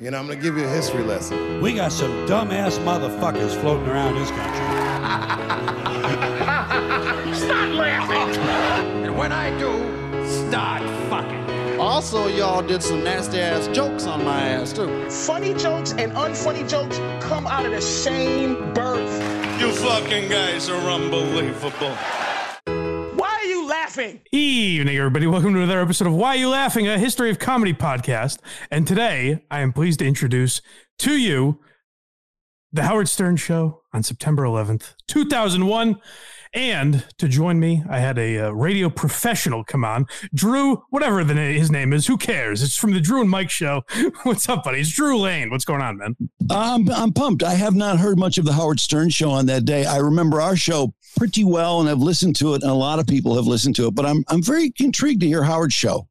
You know, I'm gonna give you a history lesson. We got some dumbass motherfuckers floating around this country. Stop laughing! And when I do, start fucking. Also, y'all did some nasty ass jokes on my ass too. Funny jokes and unfunny jokes come out of the same birth. You fucking guys are unbelievable. Laughing? Evening, everybody. Welcome to another episode of Why Are You Laughing, a history of comedy podcast. And today, I am pleased to introduce to you the Howard Stern Show on September 11th, 2001. And to join me, I had a uh, radio professional come on, Drew, whatever the na- his name is. Who cares? It's from the Drew and Mike Show. What's up, buddy? It's Drew Lane. What's going on, man? I'm, I'm pumped. I have not heard much of the Howard Stern show on that day. I remember our show pretty well and I've listened to it, and a lot of people have listened to it, but I'm, I'm very intrigued to hear Howard's show.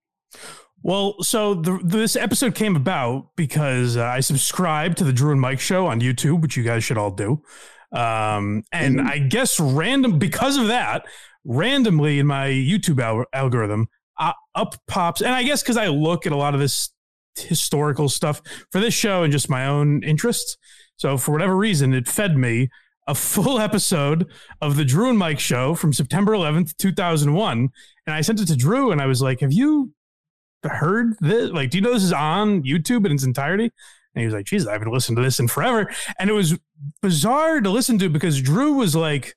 Well, so the, this episode came about because uh, I subscribed to the Drew and Mike Show on YouTube, which you guys should all do. Um, and I guess random because of that, randomly in my YouTube al- algorithm, uh, up pops, and I guess because I look at a lot of this historical stuff for this show and just my own interests. So for whatever reason, it fed me a full episode of the Drew and Mike Show from September 11th, 2001, and I sent it to Drew, and I was like, "Have you?" heard this? Like, do you know this is on YouTube in its entirety? And he was like, Jesus, I haven't listened to this in forever. And it was bizarre to listen to because Drew was like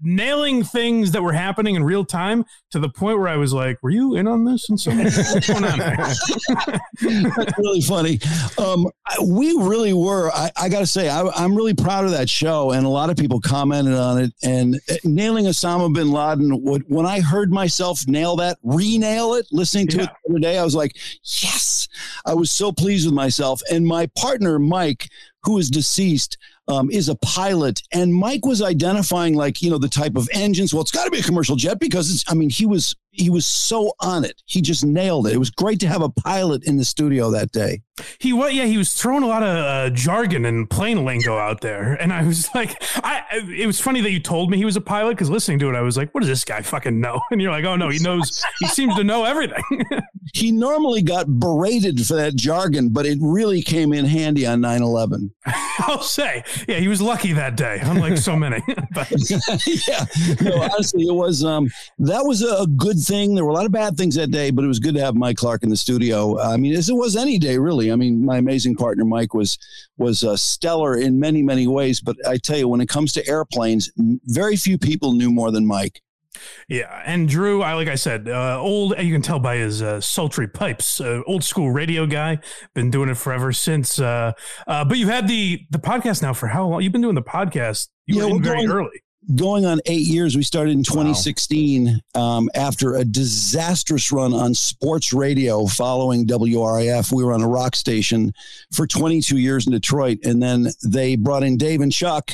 nailing things that were happening in real time to the point where I was like, Were you in on this? And so what's going on? That's really funny. Um, we really were. I, I got to say, I, I'm really proud of that show, and a lot of people commented on it. And uh, nailing Osama bin Laden, would- when I heard myself nail that, re-nail it, listening to Yeah. it the other day, I was like, yes! I was so pleased with myself. And my partner, Mike, who is deceased, um, is a pilot, and Mike was identifying like you know the type of engines. Well, it's got to be a commercial jet because it's. I mean, he was he was so on it. He just nailed it. It was great to have a pilot in the studio that day. He what? Yeah, he was throwing a lot of uh, jargon and plane lingo out there, and I was like, I. It was funny that you told me he was a pilot because listening to it, I was like, what does this guy fucking know? And you're like, oh no, he knows. he seems to know everything. He normally got berated for that jargon, but it really came in handy on 9 11. I'll say, yeah, he was lucky that day, unlike so many. but yeah. No, honestly, it was, um, that was a good thing. There were a lot of bad things that day, but it was good to have Mike Clark in the studio. I mean, as it was any day, really. I mean, my amazing partner, Mike, was, was uh, stellar in many, many ways. But I tell you, when it comes to airplanes, very few people knew more than Mike. yeah, and Drew, I like I said, uh, old. You can tell by his uh, sultry pipes, uh, old school radio guy. Been doing it forever since. Uh, uh, but you've had the the podcast now for how long? You've been doing the podcast. You Yeah, were in very going- early. Going on eight years. We started in 2016 um, after a disastrous run on sports radio following WRIF. We were on a rock station for 22 years in Detroit. And then they brought in Dave and Chuck,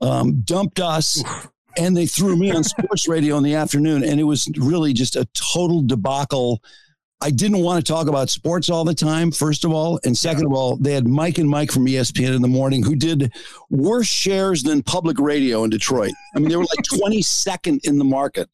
um, dumped us. And they threw me on sports radio in the afternoon. And it was really just a total debacle. I didn't want to talk about sports all the time, first of all. And second of all, they had Mike and Mike from ESPN in the morning who did worse shares than public radio in Detroit. I mean, they were like 22nd in the market.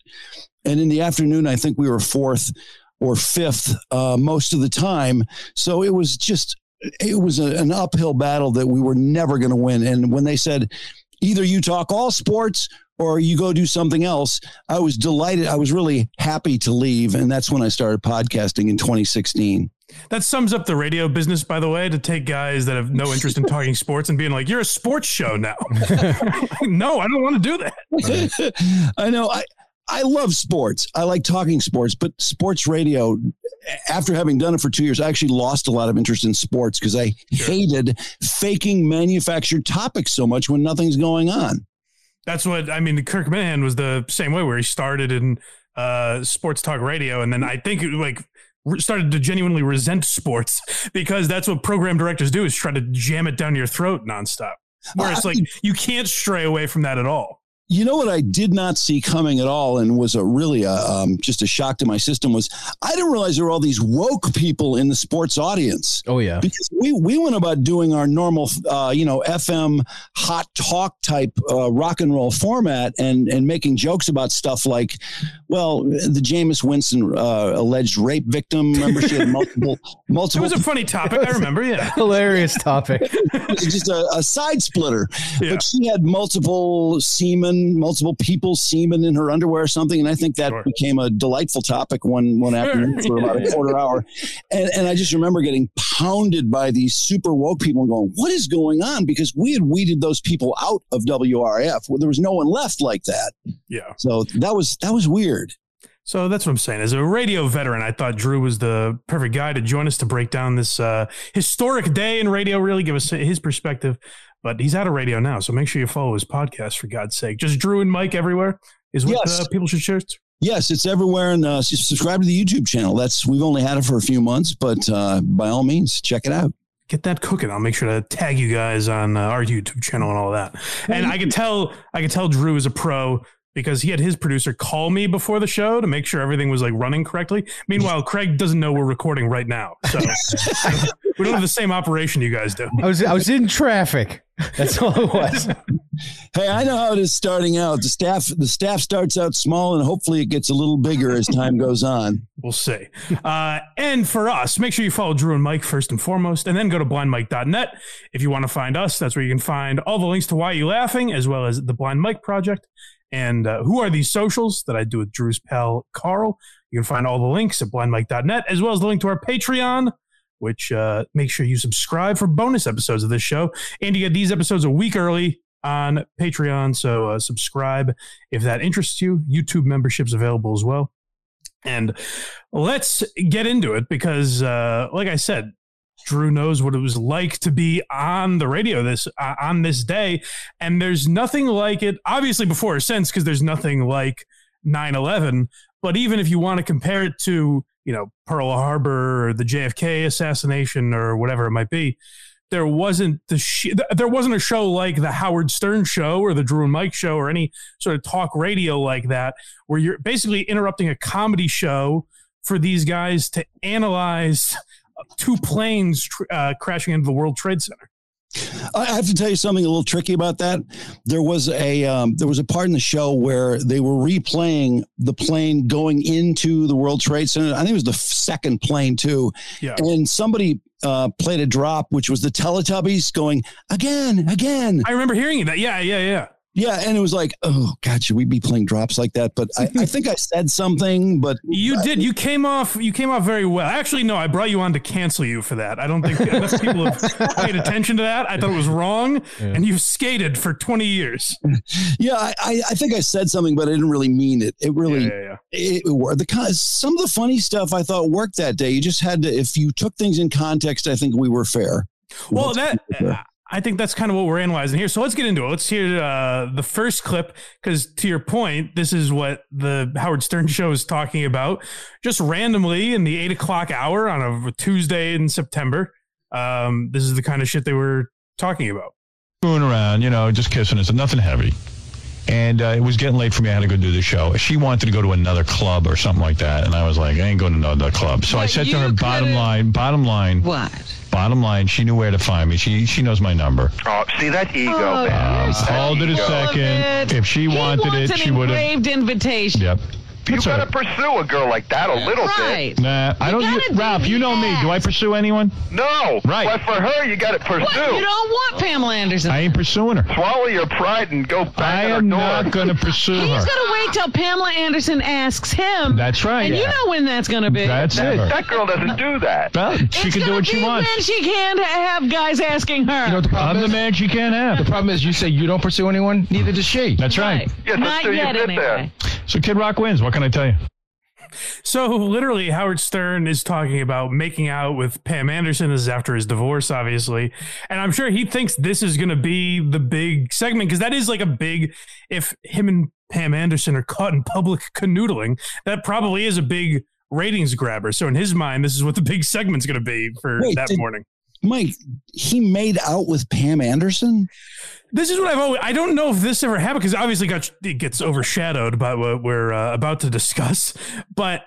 And in the afternoon, I think we were fourth or fifth uh, most of the time. So it was just, it was a, an uphill battle that we were never going to win. And when they said, either you talk all sports or you go do something else, I was delighted. I was really happy to leave. And that's when I started podcasting in 2016. That sums up the radio business, by the way, to take guys that have no interest in talking sports and being like, "You're a sports show now." no, I don't want to do that. I know. I I love sports. I like talking sports, but sports radio. After having done it for two years, I actually lost a lot of interest in sports because I hated faking manufactured topics so much when nothing's going on. That's what I mean. Kirk Minihane was the same way, where he started in uh, sports talk radio, and then I think it, like started to genuinely resent sports because that's what program directors do is try to jam it down your throat nonstop. Where it's like you can't stray away from that at all. You know what I did not see coming at all, and was a really a, um, just a shock to my system was I didn't realize there were all these woke people in the sports audience. Oh yeah, because we we went about doing our normal, uh, you know, FM hot talk type uh, rock and roll format, and and making jokes about stuff like, well, the Jameis Winston uh, alleged rape victim. Remember, she had multiple multiple. It was a funny topic. I remember. Yeah, hilarious topic. just a, a side splitter, yeah. but she had multiple semen multiple people's semen in her underwear or something. And I think that sure. became a delightful topic one one afternoon for about a quarter hour. And, and I just remember getting pounded by these super woke people and going, what is going on? Because we had weeded those people out of WRIF. Well, there was no one left like that. Yeah. So that was that was weird. So that's what I'm saying. As a radio veteran, I thought Drew was the perfect guy to join us to break down this uh, historic day in radio, really give us his perspective but he's out of radio now. So make sure you follow his podcast for God's sake. Just Drew and Mike everywhere is what yes. uh, people should share. Yes, it's everywhere, and uh, subscribe to the YouTube channel. That's we've only had it for a few months, but uh, by all means, check it out. Get that cooking. I'll make sure to tag you guys on uh, our YouTube channel and all that. And I can tell, I can tell Drew is a pro because he had his producer call me before the show to make sure everything was like running correctly. Meanwhile, Craig doesn't know we're recording right now, so we don't have the same operation you guys do. I was I was in traffic. That's all it was. hey, I know how it is starting out. The staff the staff starts out small, and hopefully it gets a little bigger as time goes on. We'll see. Uh, and for us, make sure you follow Drew and Mike first and foremost, and then go to blindmike.net if you want to find us. That's where you can find all the links to Why You Laughing, as well as the Blind Mike Project and uh, who are these socials that I do with Drew's pal Carl. You can find all the links at blindmike.net, as well as the link to our Patreon, which uh, make sure you subscribe for bonus episodes of this show. And you get these episodes a week early on Patreon. So uh, subscribe if that interests you. YouTube memberships available as well. And let's get into it because, uh, like I said, Drew knows what it was like to be on the radio this uh, on this day, and there's nothing like it. Obviously, before or since, because there's nothing like 9/11. But even if you want to compare it to you know Pearl Harbor or the JFK assassination or whatever it might be, there wasn't the sh- there wasn't a show like the Howard Stern show or the Drew and Mike show or any sort of talk radio like that where you're basically interrupting a comedy show for these guys to analyze two planes uh, crashing into the World Trade Center. I have to tell you something a little tricky about that. There was a um, there was a part in the show where they were replaying the plane going into the World Trade Center. I think it was the second plane too. Yeah. And somebody uh, played a drop, which was the Teletubbies going again, again. I remember hearing that. Yeah, yeah, yeah. Yeah, and it was like, oh God, should we be playing drops like that? But I, I think I said something, but you I, did. You came off. You came off very well. Actually, no, I brought you on to cancel you for that. I don't think unless people have paid attention to that. I thought it was wrong, yeah. and you've skated for twenty years. Yeah, I, I think I said something, but I didn't really mean it. It really, yeah, yeah, it, it worked. The some of the funny stuff I thought worked that day. You just had to, if you took things in context, I think we were fair. Well, that I think that's kind of what we're analyzing here. So let's get into it. Let's hear uh, the first clip because, to your point, this is what the Howard Stern show is talking about. Just randomly in the eight o'clock hour on a Tuesday in September, um, this is the kind of shit they were talking about. Moving around, you know, just kissing us, nothing heavy. And uh, it was getting late for me. I had to go do the show. She wanted to go to another club or something like that, and I was like, I ain't going to another club. So I said to her, bottom line, bottom line, what? Bottom line, she knew where to find me. She she knows my number. Oh, see that ego, oh, man. hold ah, it a second. If she he wanted it, she would have. Engraved invitation. Yep. You got to pursue a girl like that a little right. bit. Nah, I don't. You, Ralph, you know me. Do I pursue anyone? No. Right. But for her, you got to pursue. What? You don't want Pamela Anderson. I ain't pursuing her. Swallow your pride and go back. North. I am not going to pursue He's her. He's going to wait till Pamela Anderson asks him. That's right. And yeah. you know when that's going to be. That's that, it. That girl doesn't do that. Well, she it's can do what she wants. Then she can't have guys asking her. You know what the problem I'm is? the man she can't have. The problem is you say you don't pursue anyone, neither does she. That's right. right. Yes, not yet, anyway. There. So Kid Rock wins. What can I tell you? So literally, Howard Stern is talking about making out with Pam Anderson. This is after his divorce, obviously, and I'm sure he thinks this is going to be the big segment because that is like a big. If him and Pam Anderson are caught in public canoodling, that probably is a big ratings grabber. So in his mind, this is what the big segment's going to be for Wait, that did, morning. Mike, he made out with Pam Anderson. This is what I've always. I don't know if this ever happened because obviously got it gets overshadowed by what we're uh, about to discuss. But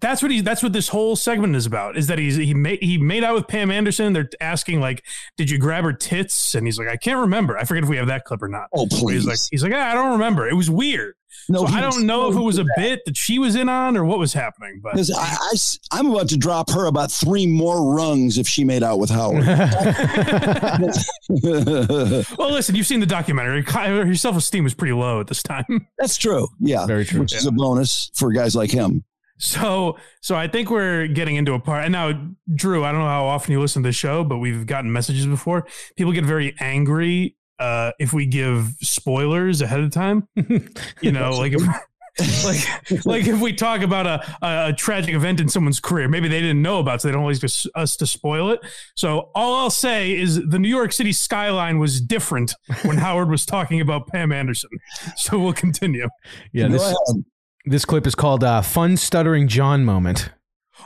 that's what he. That's what this whole segment is about. Is that he's he made he made out with Pam Anderson. They're asking like, "Did you grab her tits?" And he's like, "I can't remember. I forget if we have that clip or not." Oh, please. He's like, he's like, "Ah, I don't remember. It was weird. No, so I don't know if it was a bad. bit that she was in on or what was happening. But Because I, am about to drop her about three more rungs if she made out with Howard. well, listen, you've seen the documentary. Her self esteem was pretty low at this time. That's true. Yeah, Very true. Which is a bonus for guys like him. So, so I think we're getting into a part. And now, Drew, I don't know how often you listen to the show, but we've gotten messages before. People get very angry uh, if we give spoilers ahead of time. You know, like if. like, like if we talk about a, a, a tragic event in someone's career, maybe they didn't know about, so they don't always just us to spoil it. So all I'll say is the New York City skyline was different when Howard was talking about Pam Anderson. So we'll continue. Yeah, this this clip is called uh, "Fun Stuttering John Moment."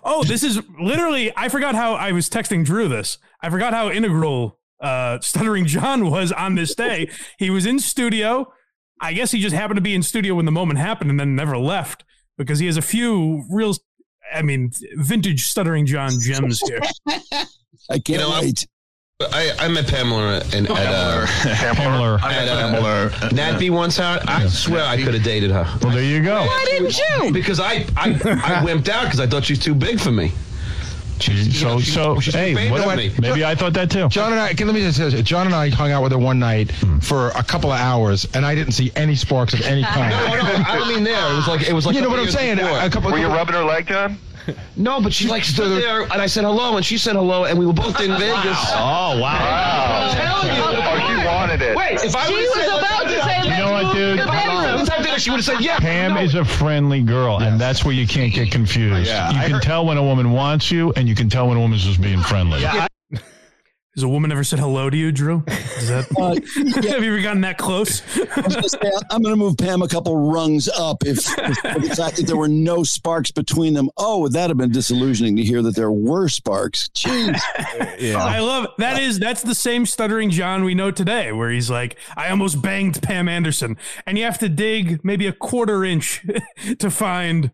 Oh, this is literally. I forgot how I was texting Drew this. I forgot how integral uh, Stuttering John was on this day. he was in studio. I guess he just happened to be in studio when the moment happened and then never left because he has a few real, I mean, vintage Stuttering John gems here. I can't know, I'm- wait. I, I met Pamela and at, uh, Pamela. at uh, NatB once out. I swear I could have dated her. Well, there you go. Why didn't you? Because I I, I wimped out because I thought she was too big for me. She- so, she's- so, she's hey, famous what, with me. maybe I thought that too. John and I, can, let me just say, this. John and I hung out with her one night hmm. for a couple of hours, and I didn't see any sparks of any kind. No, no, I don't mean there. It was like it was like. you know what I'm saying? years before. A couple. Were you rubbing her leg, John? No, but she like stood there and I said hello and she said hello and we were both in Vegas. Oh, wow. Wow. I'm telling you. Oh, she wanted it. Wait, if I She would've was about to say, You know "Let's what, move dude? To the bedroom." Let's have dinner, she would have said yeah. Pam No. is a friendly girl, and that's where you can't get confused. Yeah, you I can heard- tell when a woman wants you, and you can tell when a woman's just being friendly. Has a woman ever said hello to you, Drew? Is that, Uh, have you ever gotten that close? I was gonna say, I'm going to move Pam a couple rungs up if, if for the fact that there were no sparks between them. Oh, that would that have been disillusioning to hear that there were sparks? Jeez. I love it. that is that's the same stuttering John we know today, where he's like, I almost banged Pam Anderson, and you have to dig maybe a quarter inch to find.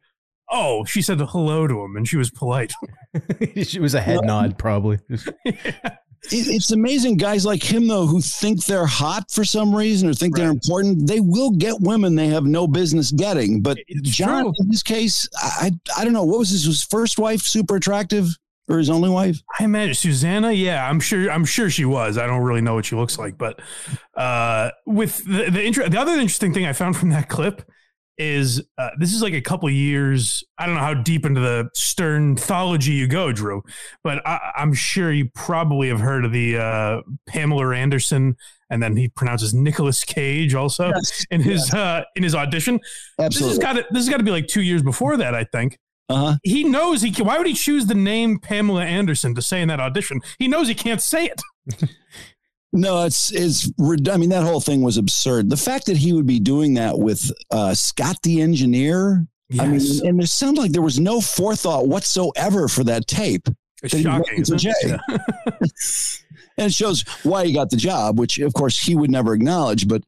Oh, she said hello to him, and she was polite. she was a head nod, probably. It- It's amazing guys like him though who think they're hot for some reason or think they're important. They will get women they have no business getting. But It's John, true. in this case, I I don't know what was his, his first wife super attractive or his only wife. I imagine Susanna. Yeah, I'm sure. I'm sure she was. I don't really know what she looks like, but uh, with the the, inter- the other interesting thing I found from that clip is uh, this is like a couple years. I don't know how deep into the Stern thology you go, Drew, but I, I'm sure you probably have heard of the uh, Pamela Anderson, and then he pronounces Nicolas Cage also Yes, in his uh, in his audition. This Absolutely. has got to, this has got to be like two years before that, I think Uh-huh. he knows he can, why would he choose the name Pamela Anderson to say in that audition? He knows he can't say it. No, it's it's. I mean, that whole thing was absurd. The fact that he would be doing that with uh, Scott the engineer. I mean, and it sounds like there was no forethought whatsoever for that tape. It's that shocking. it? Yeah. and it shows why he got the job, which of course he would never acknowledge. But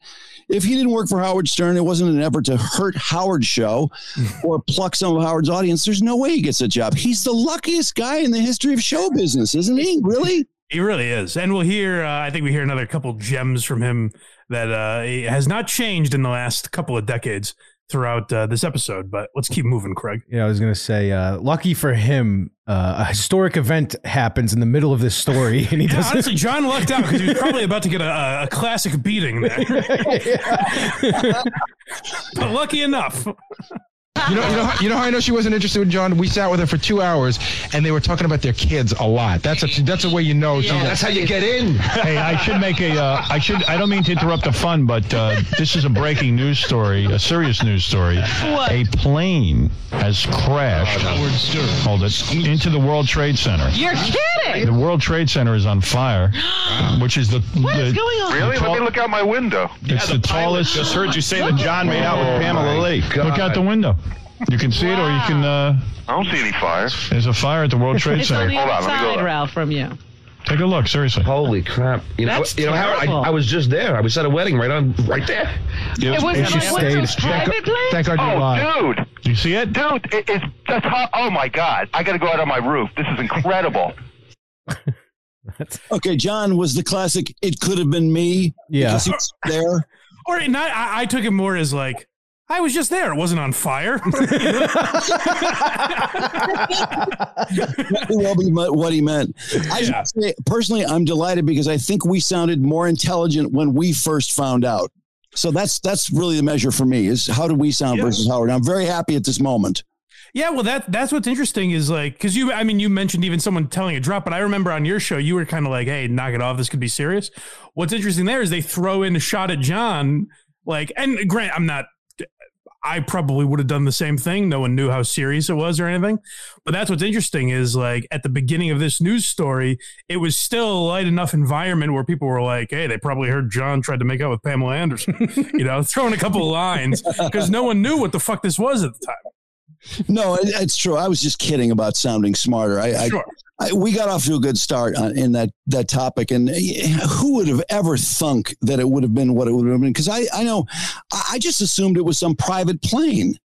if he didn't work for Howard Stern, it wasn't an effort to hurt Howard's show or pluck some of Howard's audience. There's no way he gets a job. He's the luckiest guy in the history of show business, isn't he? Really? He really is. And we'll hear, uh, I think we hear another couple gems from him that uh, has not changed in the last couple of decades throughout uh, this episode. But let's keep moving, Craig. Yeah, I was gonna say, uh, lucky for him, uh, a historic event happens in the middle of this story, and he Yeah, doesn't. honestly, John lucked out because he was probably about to get a, a classic beating there. but lucky enough. You know, you know, how, you know how I know she wasn't interested in John? We sat with her for two hours, and they were talking about their kids a lot. That's a that's a way you know. she- That's how you get in. hey, I should make a. Uh, I should. I don't mean to interrupt the fun, but uh, this is a breaking news story, a serious news story. What? A plane has crashed. Hold it into the World Trade Center. You're kidding. The World Trade Center is on fire, which is the. What is the- going on? Really? Let me look out my window. It's the, tallest. Just heard you say that John made out with Pamela Lee. Look out the window. You can see it, or you can. Uh, I don't see any fire. there's a fire at the World Trade Center. Hold on, let me go side. Ralph, from you. Take a look, seriously. Holy crap! You know, That's you know, Howard, I. I was just there. I was at a wedding right on, right there. It was And she stayed. private place? Thank God you're Oh, alive. dude. You see it? Dude, it, it's just hot. Oh, my God. I got to go out on my roof. This is incredible. Okay, John was the classic. It could have been me. Yeah. because he was there. Or not, I, I took it more as like I was just there. It wasn't on fire. Will be what he meant. I Yeah. say, personally, I'm delighted because I think we sounded more intelligent when we first found out. So that's that's really the measure for me is how do we sound Yeah. versus Howard. I'm very happy at this moment. Yeah, well, that that's what's interesting is like because you, I mean, you mentioned even someone telling a drop, but I remember on your show you were kind of like, "Hey, knock it off. This could be serious." What's interesting there is they throw in a shot at John, like, and Grant, I'm not. I probably would have done the same thing. No one knew how serious it was or anything. But that's what's interesting is like at the beginning of this news story, it was still a light enough environment where people were like, hey, they probably heard John tried to make out with Pamela Anderson, you know, throwing a couple of lines because no one knew what the fuck this was at the time. No, it's true. I was just kidding about sounding smarter. I, Sure. I, I we got off to a good start on, in that that topic, and uh, who would have ever thunk that it would have been what it would have been? Because I I know I I just assumed it was some private plane.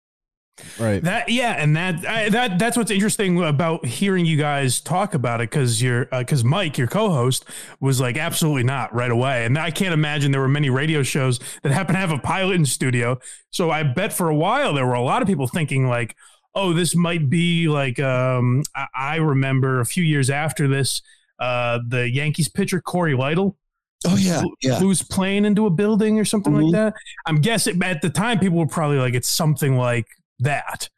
Right. That yeah, and that I, that that's what's interesting about hearing you guys talk about it because you're because Mike, your co-host, was like absolutely not right away, and I can't imagine there were many radio shows that happen to have a pilot in studio. So I bet for a while there were a lot of people thinking like, oh, this might be like um, I, I remember a few years after this, uh, the Yankees pitcher Cory Lidle Oh yeah, yeah. his plane into a building or something Mhm. like that. I'm guessing at the time people were probably like it's something like that.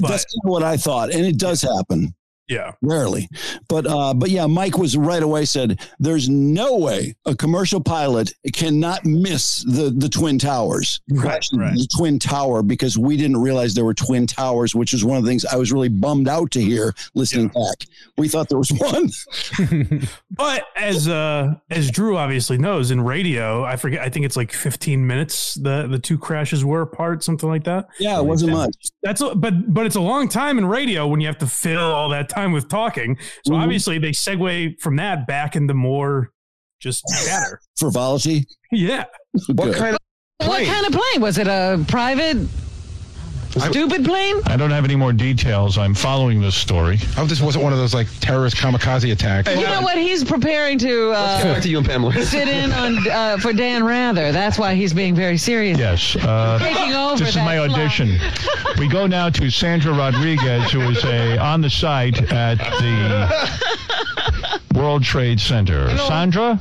That's what I thought, and it does happen. Yeah. Rarely, but uh, but yeah, Mike was right away said, "There's no way a commercial pilot cannot miss the the twin towers, Right, Actually, right. the twin tower, because we didn't realize there were twin towers, which was one of the things I was really bummed out to hear listening back. We thought there was one. But as uh as Drew obviously knows in radio, I forget I think it's like 15 minutes the the two crashes were apart, something like that. yeah, it wasn't much. That's a, but but it's a long time in radio when you have to fill all that time with talking. So Mhm. obviously they segue from that back into more just chatter. Frivolity. Yeah. What Good. kind of What kind of plane? Was it a private stupid plane? I don't have any more details. I'm following this story. I hope this wasn't one of those like terrorist kamikaze attacks. You know what? He's preparing to Get uh, back to you and Pamela. sit in on uh, for Dan Rather. That's why he's being very serious. Yes. Uh, Taking over this is that my slot. audition. we go now to Sandra Rodriguez, who is a on the site at the World Trade Center. Sandra?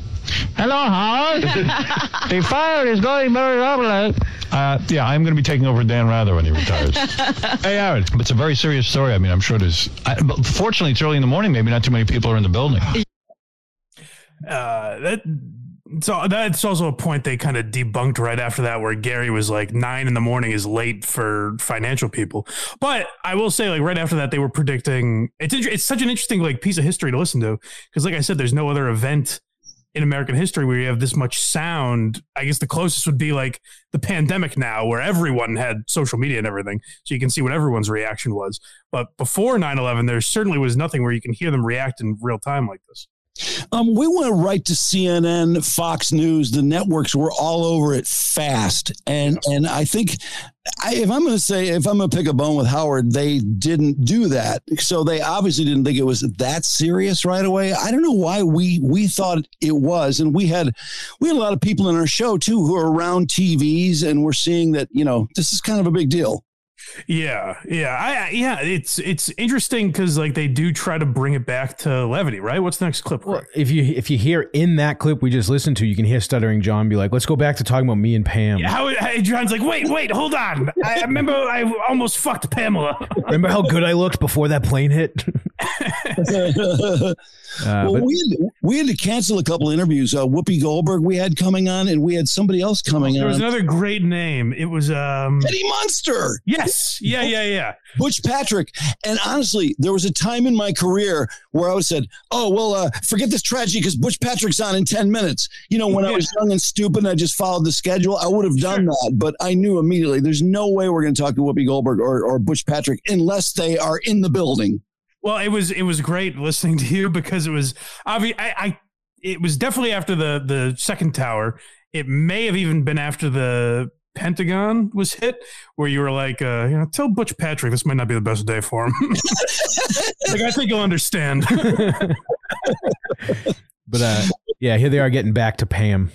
Hello, Howard. the fire is going very rapidly. Uh, yeah, I'm going to be taking over Dan Rather when he retires. hey, Howard. It's a very serious story. I mean, I'm sure it is. I, but fortunately, it's early in the morning. Maybe not too many people are in the building. Uh that so that's also a point they kind of debunked right after that, where Gary was like nine in the morning is late for financial people. But I will say, like right after that, they were predicting it's inter- it's such an interesting like piece of history to listen to because, like I said, there's no other event in American history where you have this much sound. I guess the closest would be like the pandemic now, where everyone had social media and everything, so you can see what everyone's reaction was. But before 9/11, there certainly was nothing where you can hear them react in real time like this. Um, we went right to CNN, Fox News. The networks were all over it fast, and and I think I, if I'm going to say if I'm going to pick a bone with Howard, they didn't do that. So they obviously didn't think it was that serious right away. I don't know why we we thought it was, and we had we had a lot of people in our show too who are around TVs, and we're seeing that you know this is kind of a big deal. Yeah, yeah, I, yeah. It's it's interesting because like they do try to bring it back to levity, right? What's the next clip? Well, if you if you hear in that clip we just listened to, you can hear stuttering John be like, "Let's go back to talking about me and Pam." How, how John's like, wait, wait, hold on. I remember I almost fucked Pamela. Remember how good I looked before that plane hit? Uh, well, but- we had, we had to cancel a couple interviews. Uh, Whoopi Goldberg we had coming on, and we had somebody else coming on. There was another great name. It was um. Eddie Munster. Yes. Yeah. Yeah. Yeah. Butch Patrick. And honestly, there was a time in my career where I was said, "Oh well, uh, forget this tragedy because Butch Patrick's on in ten minutes." You know, when I was young and stupid, and I just followed the schedule. I would have done that, but I knew immediately there's no way we're going to talk to Whoopi Goldberg or, or Butch Patrick unless they are in the building. Well, it was it was great listening to you because it was obvious. I, I it was definitely after the the second tower. It may have even been after the Pentagon was hit, where you were like, uh, you know, tell Butch Patrick this might not be the best day for him. like I think he'll understand. But uh, yeah, here they are getting back to Pam.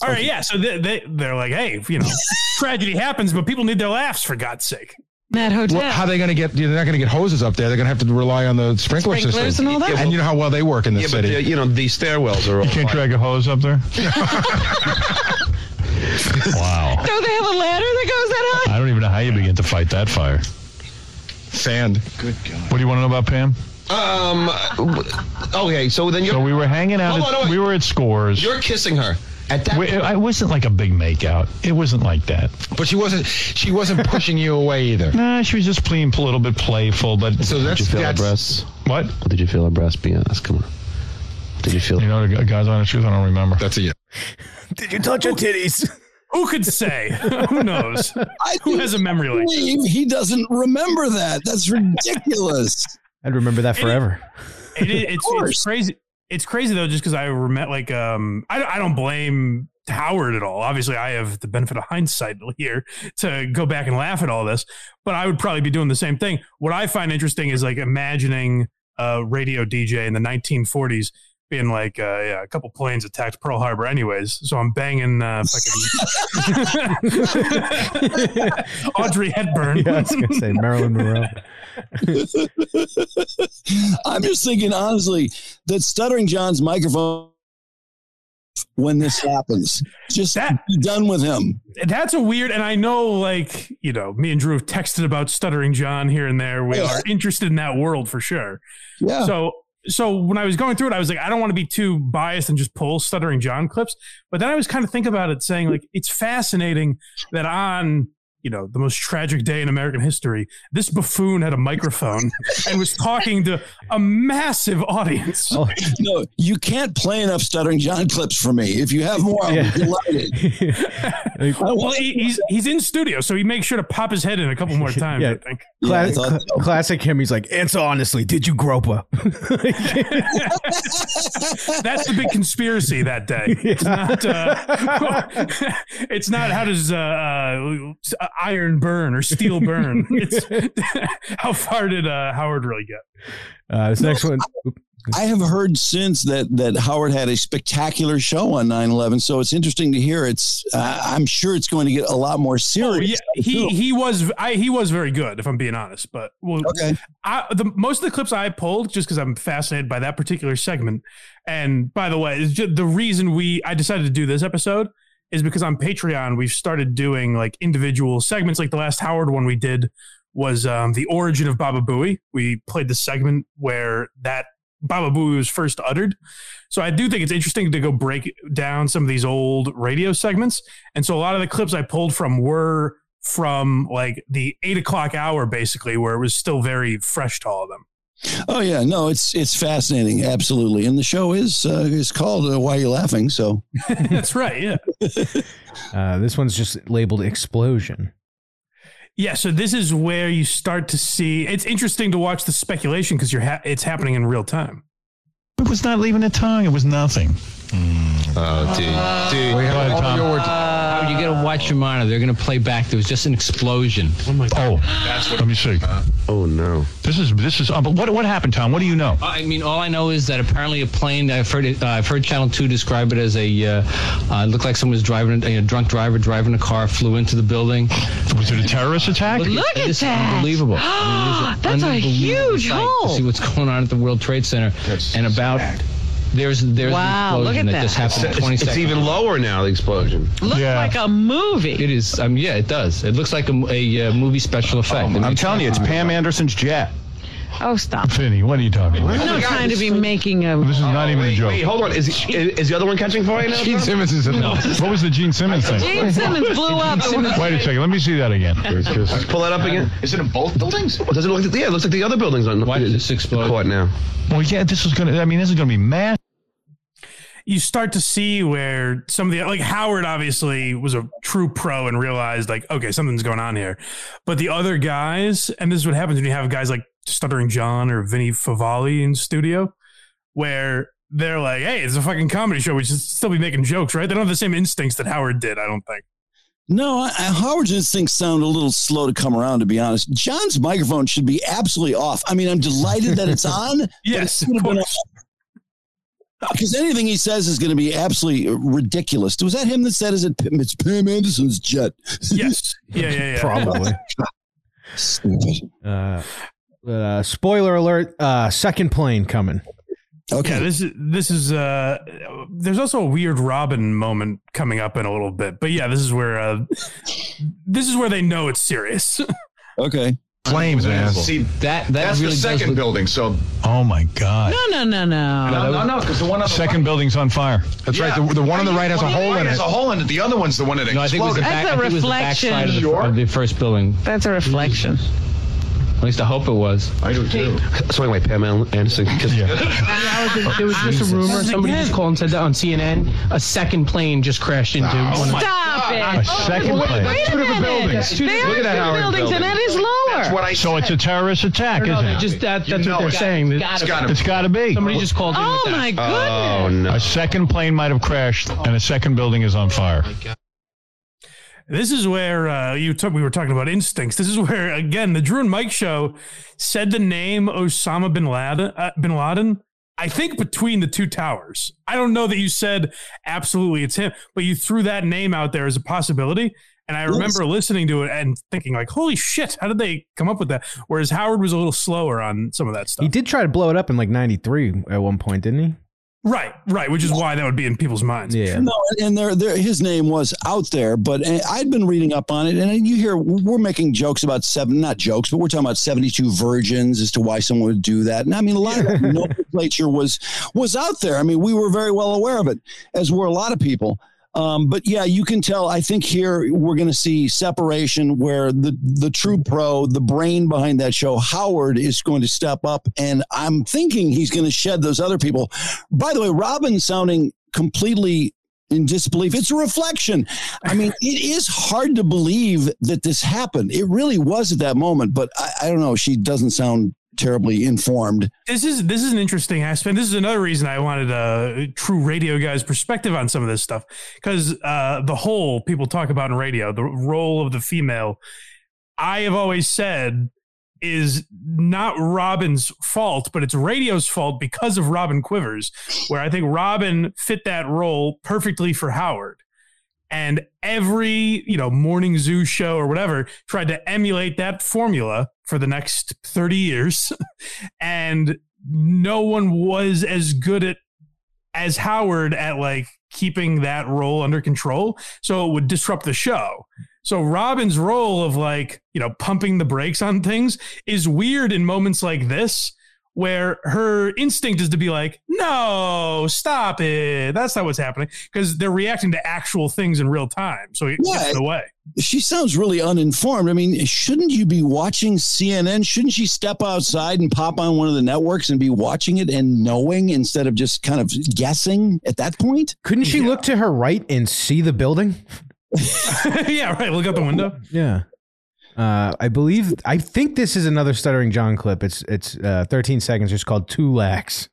All right, yeah. So they, they they're like, hey, you know, tragedy happens, but people need their laughs for God's sake. That hotel. Well, how are they going to get? They're not going to get hoses up there. They're going to have to rely on the sprinkler Sprinklers system. and all that? And you know how well they work in the Yeah, but city. the, you know these stairwells are all. You can't drag a hose up there? wow. Don't they have a ladder that goes that high? I don't even know how you begin to fight that fire. Sand. Good God. What do you want to know about Pam? Um. Okay, so then you're So we were hanging out. Hold at, on, wait. we were at Scores. you're kissing her at that. Point- it wasn't like a big makeout. It wasn't like that. But she wasn't. She wasn't pushing you away either. Nah, she was just being a little bit playful. But So that's Did you feel her that's breasts? what? What did you feel her breasts? Be honest. Come on. Did you feel? You know, the guy's on the truth. I don't remember. that's a yeah. Did you touch her titties? Who could say? Who knows? I Who think- has a memory like that? he doesn't remember that. That's ridiculous. I'd remember that forever. It, is- it's, course. it's crazy. It's crazy though, just because I remember, like, um, I, I don't blame Howard at all. Obviously, I have the benefit of hindsight here to go back and laugh at all this, but I would probably be doing the same thing. What I find interesting is like imagining a radio DJ in the 1940s being like, uh, yeah, a couple planes attacked Pearl Harbor, anyways. So I'm banging uh, fucking Audrey Hepburn. Yeah, I was gonna say Marilyn Monroe. I'm just thinking honestly that Stuttering John's microphone when this happens. Just That- be done with him. that's a weird and i know like you know me and drew have texted about stuttering john here and there we Yeah. are interested in that world for sure Yeah. so so when i was going through it i was like i don't want to be too biased and just pull stuttering john clips but then i was kind of thinking about it saying like it's fascinating that on you know the most tragic day in american history this buffoon had a microphone and was talking to a massive audience Oh, no, you can't play enough Stuttering John clips for me. If you have more, I'm Yeah. delighted. Well he, he's he's in studio so he makes sure to pop his head in a couple more times Yeah. i think Yeah, I Cla- thought cla- so. classic him. He's like, answer honestly. Did you grope her? That's the big conspiracy that day. It's not. Uh, it's not how does uh, uh, iron burn or steel burn. It's how far did uh, Howard really get? Uh, this next one. I have heard since that that Howard had a spectacular show on 9/11, so it's interesting to hear. It's uh, I'm sure it's going to get a lot more Oh, serious. yeah, he he was I, he was very good if I'm being honest. But well, Okay. I, the most of the clips I pulled just because I'm fascinated by that particular segment. And by the way, the reason we I decided to do this episode is because on Patreon we've started doing like individual segments. Like the last Howard one we did was um, the origin of Baba Booey. We played the segment where that Baba Booey was first uttered. So I do think it's interesting to go break down some of these old radio segments. And so a lot of the clips I pulled from were from like the eight o'clock hour, basically, where it was still very fresh to all of them. Oh yeah, no, it's it's fascinating, absolutely. And the show is uh, is called uh, "Why Are You Laughing?" So That's right. Yeah. Uh, this one's just labeled explosion. Yeah. So this is where you start to see. It's interesting to watch the speculation because you're ha- it's happening in real time. It was not leaving a tongue. It was nothing. Oh, dude, dude. We have Go ahead, Tom. your- Howard, you gotta watch your monitor. They're gonna play back. There was just an explosion. Oh my God. Oh, let me see. Oh no. This is this is. Uh, but what what happened, Tom? What do you know? I mean, all I know is that apparently a plane. I've heard it. Uh, I've heard Channel Two describe it as a. Uh, uh, it looked like someone was driving a, a drunk driver driving a car, flew into the building. Was it a terrorist attack? Look at It's that. unbelievable. I mean, That's a huge hole. To see what's going on at the World Trade Center and about. There's there's Wow, an look explosion at that. just happened It's, 20 it's seconds. even lower now. The explosion. Looks Yeah. like a movie. It is. Um, yeah, it does. It looks like a, a, uh movie special effect. I'm telling you, it's Pam Anderson's jet. Oh, stop. Finny, what are you talking about? I'm not trying to be making a. This is not even a joke. wait, hold on. Is, is is the other one catching fire now? Gene Simmons is in What was the Gene Simmons thing? Gene Simmons blew up. Wait a second. Let me see that again. Let's pull that up again. Is it in both buildings? Does it look like? Yeah, it looks like the other buildings on. Why did this explode? Caught now. Well, yeah, this is gonna. I mean, this is gonna be mass. You start to see where some of the like Howard obviously was a true pro and realized like okay something's going on here, but the other guys and this is what happens when you have guys like Stuttering John or Vinnie Favale in studio, where they're like, "Hey, it's a fucking comedy show. We should still be making jokes, right?" They don't have the same instincts that Howard did. I don't think. No, I, Howard's instincts sound a little slow to come around, to be honest. John's microphone should be absolutely off. I mean, I'm delighted that it's on. Yes, Because anything he says is going to be absolutely ridiculous. Was that him that said, "Is it it's Pam Anderson's jet"? Yes. Yeah, yeah, yeah. Probably. Stupid. Uh, uh, spoiler alert: uh, second plane coming. Okay. Yeah, this is this is uh there's also a weird Robin moment coming up in a little bit. But yeah, this is where uh this is where they know it's serious. Okay. Flames, man. See, that that That's really the second look- building. So Oh my God. No, no, no, no. no, no, no, because the one on the Second building's on fire. That's right. The, the one on the right has a one on the hole right in has it. a hole in it. The other one's the one that exploded. No, I think it was the back. That's a I think it was the reflection. backside of the, of the first building. That's a reflection. At least I hope it was. I do too. So wait, wait, Pam Anderson. 'cause- There was just a oh, rumor. Somebody just called and said that on CNN. A second plane just crashed into one of Stop it. A it. second plane. Wait a two different minute. buildings. They Look at that two Howard buildings, and building. that is lower. That's what I So it's a terrorist attack, No, isn't they it? just that, that's know what they're it. saying. It's gotta It's got to be. Somebody just called in oh that. my goodness. Oh no. A second plane might have crashed, and a second building is on fire. This is where uh, you took. We were talking about instincts. This is where again the Drew and Mike show said the name Osama bin Laden. Uh, bin Laden. I think between the two towers. I don't know that you said absolutely it's him, but you threw that name out there as a possibility. And I remember listening to it and thinking like, "Holy shit! How did they come up with that?" Whereas Howard was a little slower on some of that stuff. He did try to blow it up in like '93 at one point, didn't he? Right, right. Which is why that would be in people's minds. Yeah. No, and there, there, his name was out there, but uh, I'd been reading up on it, and you hear we're making jokes about seven, not jokes, but we're talking about seventy-two virgins as to why someone would do that. And I mean, a lot of nomenclature was was out there. I mean, we were very well aware of it, as were a lot of people. Um, but yeah, you can tell. I think here we're going to see separation where the the true pro, the brain behind that show, Howard, is going to step up, and I'm thinking he's going to shed those other people. By the way, Robin sounding completely in disbelief. It's a reflection. I mean, it is hard to believe that this happened. It really was at that moment, but I, I don't know. She doesn't sound terribly informed. This is this is an interesting aspect. This is another reason I wanted a true radio guy's perspective on some of this stuff because uh, the whole people talk about in radio, the role of the female, I have always said is not Robin's fault, but it's radio's fault because of Robin Quivers, where I think Robin fit that role perfectly for Howard. And every, you know, morning zoo show or whatever tried to emulate that formula for the next 30 years. and no one was as good at as Howard at like keeping that role under control. So it would disrupt the show. So Robin's role of like, you know, pumping the brakes on things is weird in moments like this where her instinct is to be like, no, stop it. That's not what's happening because they're reacting to actual things in real time. So it gets in the way. She sounds really uninformed. I mean, shouldn't you be watching CNN? Shouldn't she step outside and pop on one of the networks and be watching it and knowing instead of just kind of guessing at that point? Couldn't she look to her right and see the building? yeah, right. Look out the window. Yeah. Uh, I believe I think this is another stuttering John clip. It's it's uh, 13 seconds. It's called Two Lax.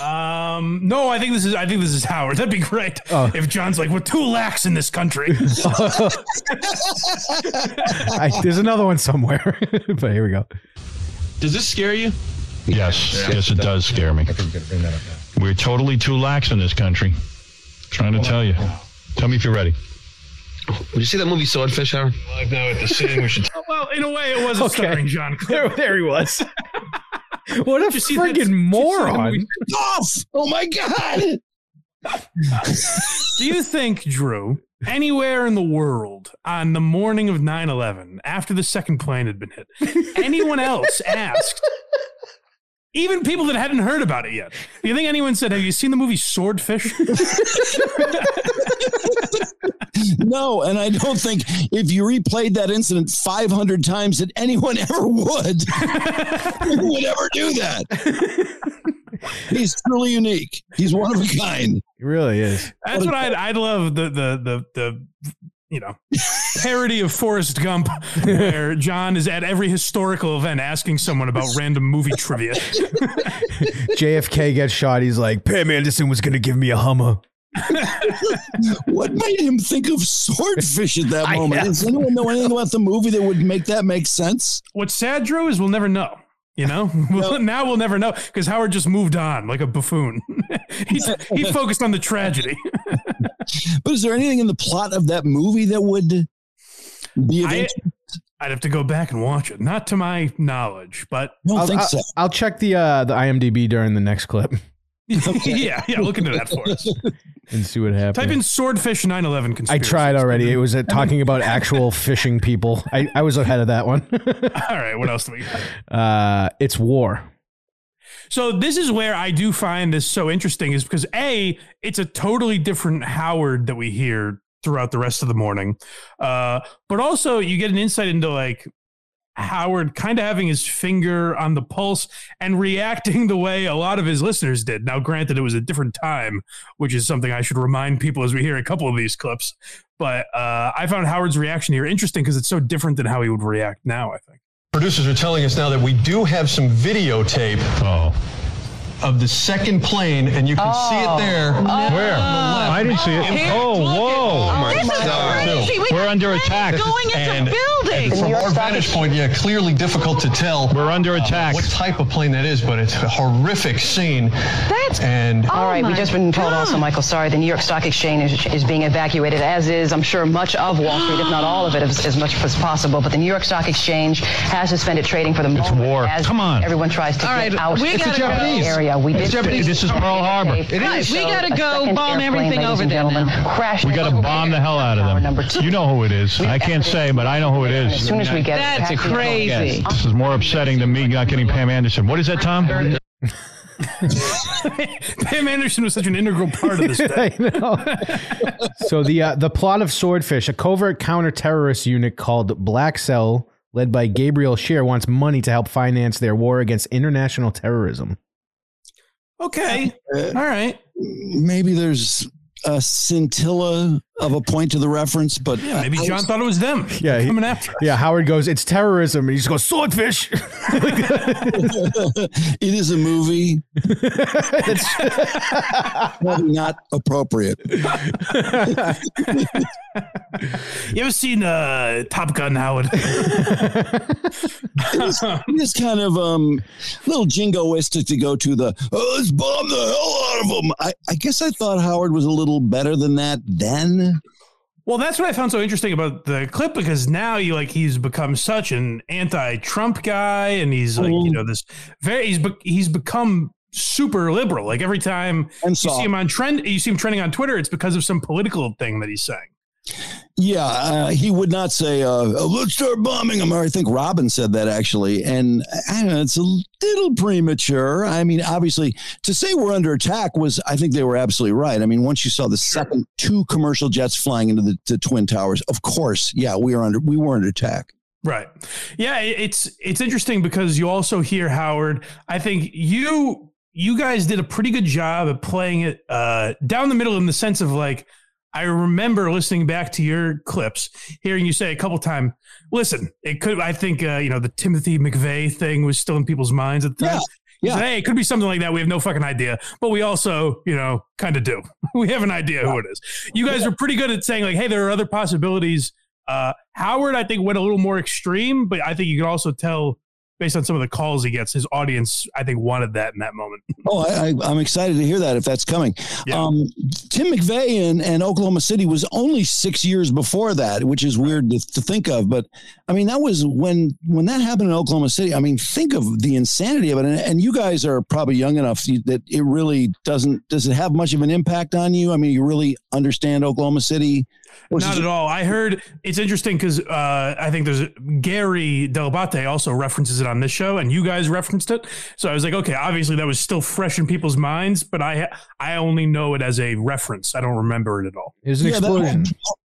Um, no, I think this is I think this is Howard. That'd be great Oh. if John's like, we're too lax in this country. I, there's another one somewhere, but here we go. Does this scare you? Yes, yes, it does scare me. We're totally too lax in this country. Trying to tell you. Tell me if you're ready. Would you see that movie Swordfish, Howard? Like now at the scene, we should. well, in a way, it was a Okay. stuttering John. There, there he was. What a Did you see that- did friggin' moron! movie? Off! Oh my God! Do you think, Drew, anywhere in the world on the morning of 9 11, after the second plane had been hit, anyone else asked, even people that hadn't heard about it yet, do you think anyone said, Have you seen the movie Swordfish? No, and I don't think if you replayed that incident 500 times that anyone ever would would ever do that. He's truly unique. He's one of a kind. He really is. That's what I'd, I'd love the, the, the, the you know parody of Forrest Gump, where John is at every historical event asking someone about random movie trivia. JFK gets shot. He's like, Pam Anderson was going to give me a Hummer. what made him think of swordfish at that moment? Does anyone know anything about the movie that would make that make sense? What's sad, Drew, is we'll never know. You know, We'll- now we'll never know because Howard just moved on like a buffoon. He's, he focused on the tragedy. But is there anything in the plot of that movie that would be of I, interest? I'd have to go back and watch it. Not to my knowledge, but I'll, I'll- I'll check the uh, the IMDb during the next clip yeah, yeah. Look into that for us. and see what happens. Type in swordfish 9/11 I tried already. It was uh, talking about actual fishing people. I, I was ahead of that one. All right, what else do we got? Uh, it's war. So this is where I do find this so interesting is because a it's a totally different Howard that we hear throughout the rest of the morning, uh, but also you get an insight into like Howard kind of having his finger on the pulse and reacting the way a lot of his listeners did. Now, granted, it was a different time, which is something I should remind people as we hear a couple of these clips. But uh, I found Howard's reaction here interesting because it's so different than how he would react now. I think. Producers are telling us now that we do have some videotape of the second plane, and you can see it there. Where? I didn't see it. Here, oh, look whoa. at- This is God. crazy. We We're under attack. Going into and, buildings. And from our vantage point, yeah, clearly difficult to tell. We're under uh, attack. what type of plane that is, but it's a horrific scene. That's and oh All right, we've just been told also, Michael, sorry, the New York Stock Exchange is, is being evacuated, as is, I'm sure, much of Wall Street, if not all of it, as, as much as possible. But the New York Stock Exchange has suspended trading for the moment. It's war. As Come on. Everyone tries to All get right, out we of gotta the go. area. We It's did Japanese. This is Pearl Harbor. It Right, we gotta go bomb everything over there now. Crashed We got to bomb the hell out of them. You know who it is. I can't say, but I know who it is. As soon as we get That's past the- crazy. This is more upsetting than me not getting Pam Anderson. What is that, Tom? Pam Anderson was such an integral part of this. I Day. know. so the uh, the plot of Swordfish, a covert counter-terrorist unit called Black Cell, led by Gabriel Shear, wants money to help finance their war against international terrorism. Okay, all right. Maybe there's a scintilla of a point to the reference, but Yeah, maybe I- John thought it was them. Yeah, he- coming after. us. Yeah, Howard goes, "It's terrorism," and he just goes, "Swordfish." it is a movie. It's Probably not appropriate. You ever seen uh, Top Gun, Howard? It's, it's kind of um little jingoistic to go to the oh, let's bomb the hell out of them. I, I guess I thought Howard was a little better than that then. Well, that's what I found so interesting about the clip because now you like he's become such an anti-Trump guy, and he's like you know mm-hmm. this very he's be, he's become super liberal. Like every time you see him on trend, you see him trending on Twitter, it's because of some political thing that he's saying. Yeah, uh, he would not say, uh, let's start bombing them. I think Robin said that actually. And I don't know, it's a little premature. I mean, obviously, to say we're under attack was, I think they were absolutely right. I mean, once you saw the second two commercial jets flying into the, the Twin Towers, of course, yeah, we are under, we were under attack. Right. Yeah, it's it's interesting because you also hear Howard. I think you you guys did a pretty good job at playing it uh, down the middle in the sense of like I remember listening back to your clips, hearing you say a couple times, "Listen, it could." I think uh, you know the Timothy McVeigh thing was still in people's minds at the time. You yeah. said, hey, it could be something like that. We have no fucking idea, but we also, you know, kind of do. we have an idea who it is. You guys are pretty good at saying like, hey, there are other possibilities. Uh, Howard, I think, went a little more extreme, but I think you can also tell based on some of the calls he gets, his audience, I think, wanted that in that moment. Oh, I, I, I'm excited to hear that if that's coming. Um, Tim McVeigh and, and Oklahoma City was only six years before that, which is weird to, to think of. But I mean, that was when when that happened in Oklahoma City. I mean, think of the insanity of it. And, and you guys are probably young enough that it really doesn't. Does it have much of an impact on you? I mean, you really understand Oklahoma City. Not at all. I heard it's interesting because uh, I think there's Gary Dell'Abate also references it on this show, and you guys referenced it. So I was like, okay, obviously that was still fresh in people's minds, but I I only know it as a reference. I don't remember it at all. It was an Yeah, that- explosion.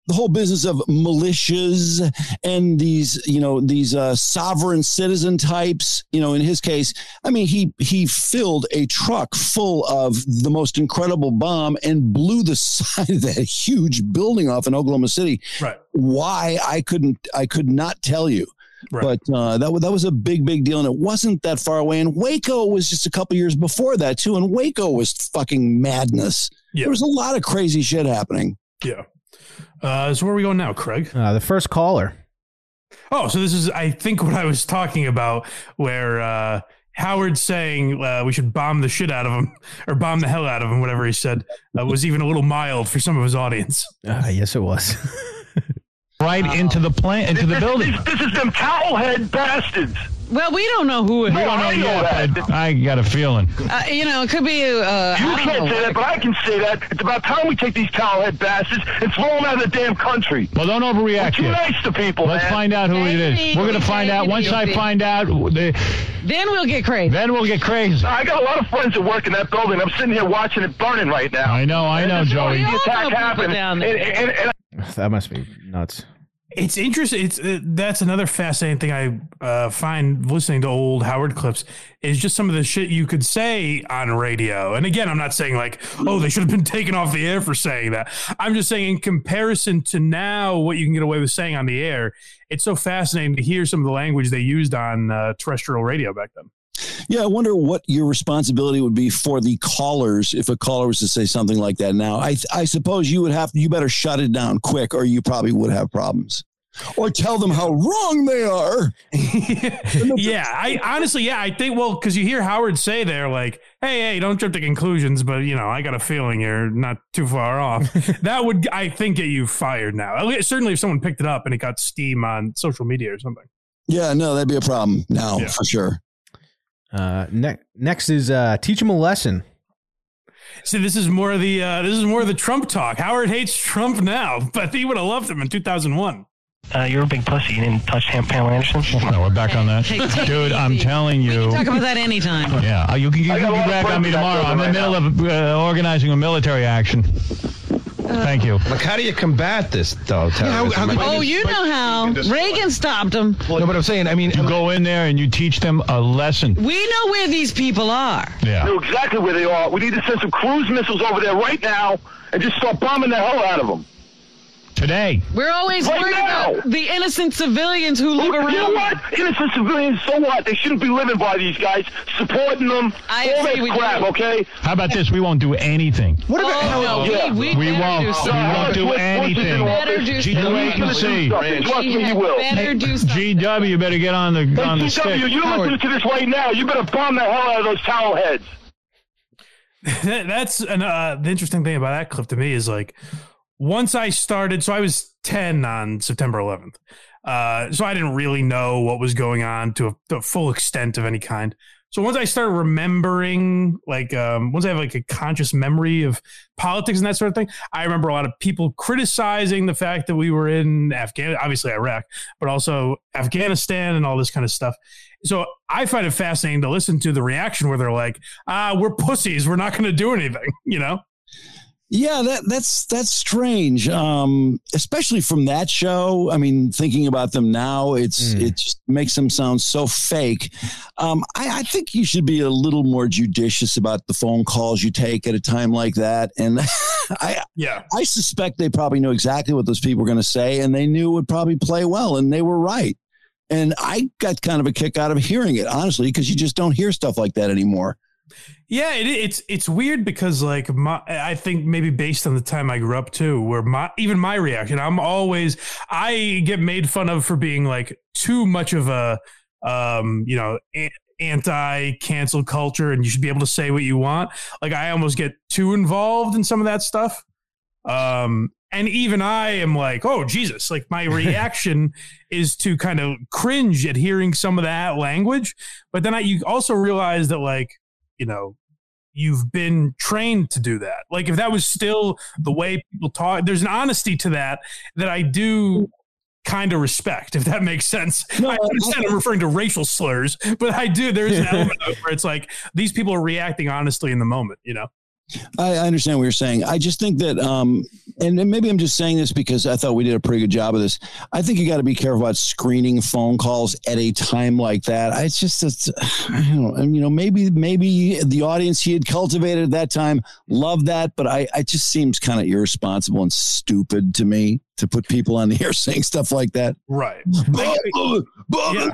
The whole business of militias and these, you know, these uh, sovereign citizen types. You know, in his case, I mean, he he filled a truck full of the most incredible bomb and blew the side of that huge building off in Oklahoma City. Right. Why I couldn't, I could not tell you. Right. But uh, that was that was a big, big deal, and it wasn't that far away. And Waco was just a couple years before that too, and Waco was fucking madness. Yeah. There was a lot of crazy shit happening. Yeah. Uh, so where are we going now, Craig? Uh, the first caller. Oh, so this is, I think, what I was talking about, where uh, Howard saying uh, we should bomb the shit out of him or bomb the hell out of him, whatever he said, uh, was even a little mild for some of his audience. Uh, yes, it was. right into the plant, into the building. This is them towelhead bastards. Well, we don't know who it is. We don't know I know yet, that. but I got a feeling. Uh, you know, it could be. Uh, You can't know. say that, but I can say that. It's about time we take these towelhead bastards and throw them out of the damn country. Well, don't overreact We're too yet. nice to people, Let's man. find out who it is. We're going to find out. Once I find out, the, Then we'll get crazy. then we'll get crazy. I got a lot of friends that work in that building. I'm sitting here watching it burning right now. I know, I know, And Joey. The attack happened. down And, and, and, that must be nuts. It's interesting. It's uh, that's another fascinating thing I uh, find listening to old Howard clips is just some of the shit you could say on radio. And again, I'm not saying like, oh, they should have been taken off the air for saying that. I'm just saying in comparison to now, what you can get away with saying on the air. It's so fascinating to hear some of the language they used on uh, terrestrial radio back then. Yeah, I wonder what your responsibility would be for the callers if a caller was to say something like that. Now, I I suppose you would have you better shut it down quick, or you probably would have problems, or tell them how wrong they are. yeah, I honestly, yeah, I think well, because you hear Howard say there, like, "Hey, hey, don't jump to conclusions," but you know, I got a feeling you're not too far off. that would, I think, get you fired now. Certainly, if someone picked it up and it got steam on social media or something. Yeah, no, that'd be a problem now Yeah. for sure. Uh, ne- next is uh, teach him a lesson. See, this is more of the uh, this is more of the Trump talk. Howard hates Trump now, but he would have loved him in 2001. Uh, you're a big pussy. You didn't touch Pam- Pamela Anderson. No, we're back on that. Hey, take Dude, I'm telling you. Talk about that anytime. Yeah, uh, you can, you can got be back on me tomorrow. I'm in the building middle right of uh, organizing a military action. Uh, Thank you. Like, how do you combat this, though? how- how terrorism? could- Oh, you know how Reagan stopped him. No, but I'm saying, I mean, You go in there and you teach them a lesson. We know where these people are. Yeah. know exactly where they are. We need to send some cruise missiles over there right now and just start bombing the hell out of them. Today. We're always Right worried now. about the innocent civilians who live You know what? Innocent civilians, so what? They shouldn't be living by these guys, supporting them. I all say that we crap, do. okay? How about this? We won't do anything. what about Oh, no, Yeah. we, we, We won't. do We won't do Bush- Bush is in anything. Better do He's something. gonna Wait and do see. something. Trust me, he will. Better do something. GW better get on the Hey, on the GW, stick. you listening to this right now. You better bomb the hell out of those towel heads. That's an, uh, the interesting thing about that clip to me is like once I started, so I was 10 on September 11th. Uh, so I didn't really know what was going on to a, to a full extent of any kind. So once I started remembering, like, um, once I have like a conscious memory of politics and that sort of thing, I remember a lot of people criticizing the fact that we were in Afghanistan, obviously Iraq, but also Afghanistan and all this kind of stuff. So I find it fascinating to listen to the reaction where they're like, ah, we're pussies. We're not going to do anything, you know? Yeah, that that's that's strange. Um, especially from that show. I mean, thinking about them now, it's it just makes them sound so fake. Um, I, I think you should be a little more judicious about the phone calls you take at a time like that. And I Yeah. I suspect they probably knew exactly what those people were going to say, and they knew it would probably play well, and they were right. And I got kind of a kick out of hearing it, honestly, because you just don't hear stuff like that anymore. Yeah, it, it's it's weird because like my I think maybe based on the time I grew up too, where my even my reaction, I'm always I get made fun of for being like too much of a um you know anti cancel culture, and you should be able to say what you want. Like I almost get too involved in some of that stuff. Um, and even I am like, oh Jesus! Like my reaction is to kind of cringe at hearing some of that language, but then I you also realize that like you know you've been trained to do that. Like if that was still the way people talk there's an honesty to that that i do kind of respect if that makes sense. I understand i'm referring to racial slurs but i do there's an element where it's like these people are reacting honestly in the moment you know I, I understand what you're saying. I just think that, um, and, and maybe I'm just saying this because I thought we did a pretty good job of this. I think you got to be careful about screening phone calls at a time like that. I- It's just, it's, I don't know, you know, maybe, maybe the audience he had cultivated at that time loved that, but I, it just seems kind of irresponsible and stupid to me to put people on the air saying stuff like that. Right. Yeah.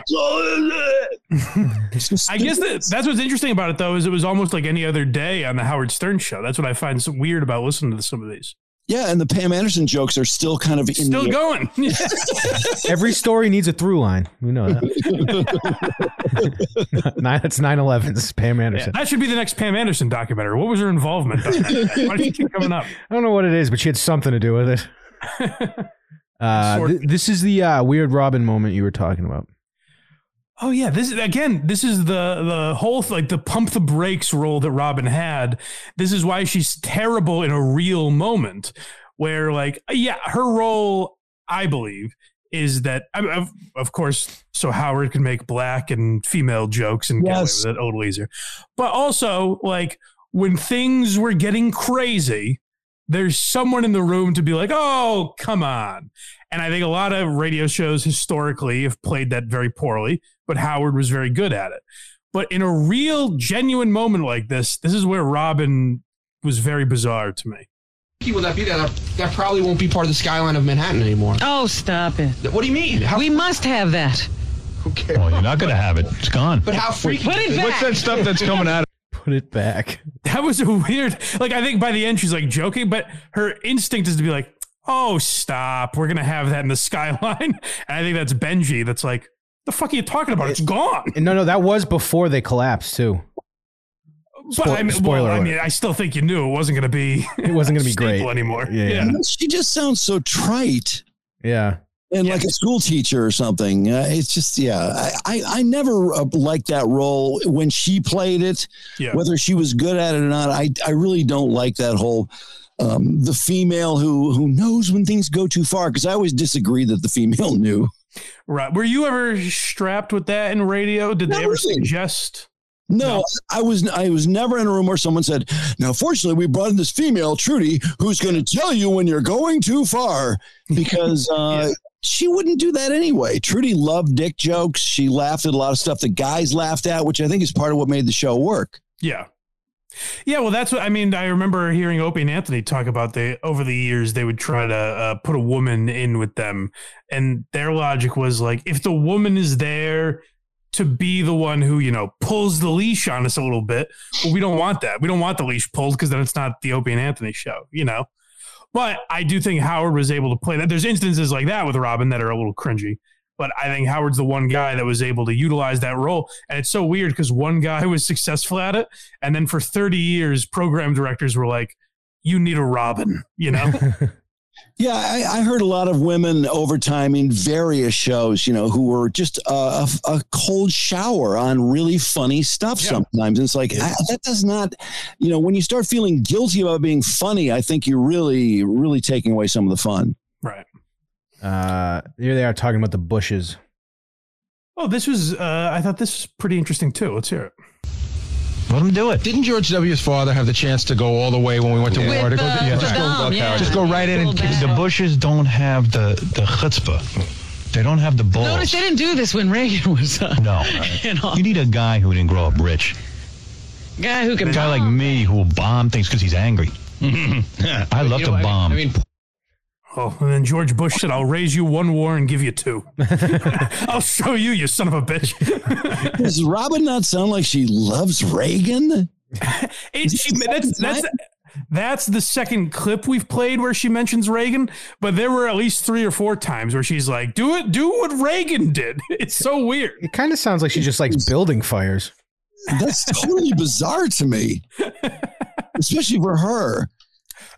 I guess that, that's what's interesting about it, though, is it was almost like any other day on the Howard Stern show. That's what I find so weird about listening to some of these. Yeah, and the Pam Anderson jokes are still kind of in Still the- going. Every story needs a through line. We know that. Nine, that's 9 11's Pam Anderson. that should be the next Pam Anderson documentary. What was her involvement? Why did she keep coming up? I don't know what it is, but she had something to do with it. Uh, th- this is the uh, weird Robin moment you were talking about. Oh yeah, this is again. This is the the whole like the pump the brakes role that Robin had. This is why she's terrible in a real moment, where like yeah, her role I believe is that I mean, of, of course so Howard can make black and female jokes and Yes. get away with it a little easier, but also like when things were getting crazy. There's someone in the room to be like, oh, come on. And I think a lot of radio shows historically have played that very poorly, but Howard was very good at it. But in a real, genuine moment like this, this is where Robin was very bizarre to me. Will that be there? That, that probably won't be part of the skyline of Manhattan anymore. Oh, stop it. What do you mean? How, We must have that. Okay. Well, you're not going to have it. It's gone. but how freaky? Put it back. What's that stuff that's coming out? Put it back. That was a weird, like, I think by the end she's like joking, but her instinct is to be like, oh, stop. We're going to have that in the skyline. And I think that's Benji that's like, the fuck are you talking about? It's gone. And no, no, that was before they collapsed too. But I mean, spoiler well, I mean, I still think you knew it wasn't going to be. It wasn't gonna be staple great. anymore. Yeah, yeah. She just sounds so trite. Yeah. And like a school teacher or something. Uh, it's just, yeah, I, I, I never uh, liked that role when she played it, Yeah. whether she was good at it or not. I, I really don't like that whole, um, the female who, who knows when things go too far. Cause I always disagree that the female knew. Right. Were you ever strapped with that in radio? Did they ever suggest? No, I was I was never in a room where someone said, "Now, fortunately, we brought in this female, Trudy, who's going to tell you when you're going too far," because uh, she wouldn't do that anyway. Trudy loved dick jokes. She laughed at a lot of stuff that guys laughed at, which I think is part of what made the show work. Yeah. Yeah, well, that's what I mean. I remember hearing Opie and Anthony talk about they over the years they would try to uh, put a woman in with them, and their logic was like, if the woman is there to be the one who you know pulls the leash on us a little bit, well, we don't want that. We don't want the leash pulled because then it's not the Opie and Anthony show, you know. But I do think Howard was able to play that. There's instances like that with Robin that are a little cringy. But I think Howard's the one guy that was able to utilize that role. And it's so weird because one guy was successful at it. And then for 30 years, program directors were like, you need a Robin, you know? Yeah, I, I heard a lot of women over time in various shows, you know, who were just a, a, a cold shower on really funny stuff sometimes. And it's like, I, that does not, you know, when you start feeling guilty about being funny, I think you're really, really taking away some of the fun. right. Uh, here they are talking about the bushes. Oh, this was, uh, I thought this was pretty interesting too. Let's hear it. Let him do it. Didn't George W.'s father have the chance to go all the way when we went to Yeah. war? To go, With, yeah, just, go, yeah. just go right in and kick The Bushes don't have the the chutzpah. They don't have the balls. Notice they didn't do this when Reagan was uh, No. you know, You need a guy who didn't grow up rich. guy who A can guy like me who will bomb things because he's angry. I love You to know, I mean- bomb. I mean, Oh, and then George Bush said, I'll raise you one war and give you two. I'll show you, you son of a bitch. Does Robin not sound like she loves Reagan? It, she, that's, that's, that's the second clip we've played where she mentions Reagan, but there were at least three or four times where she's like, do it, do what Reagan did. It's so weird. It kind of sounds like she just likes building fires. That's totally bizarre to me, especially for her.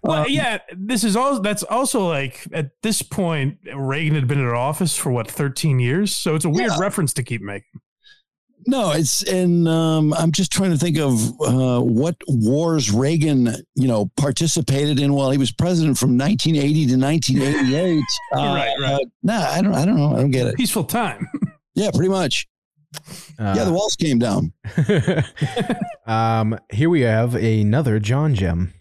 Well, yeah, this is all. That's also like at this point, Reagan had been in office for what thirteen years, so it's a weird reference to keep making. No, it's and um, I'm just trying to think of uh, what wars Reagan, you know, participated in while he was president from 1980 to 1988. Uh, Right, right. Uh, no, I don't. I don't know. I don't get it. Peaceful time. Yeah, pretty much. yeah, the walls came down. um, here we have another John gem.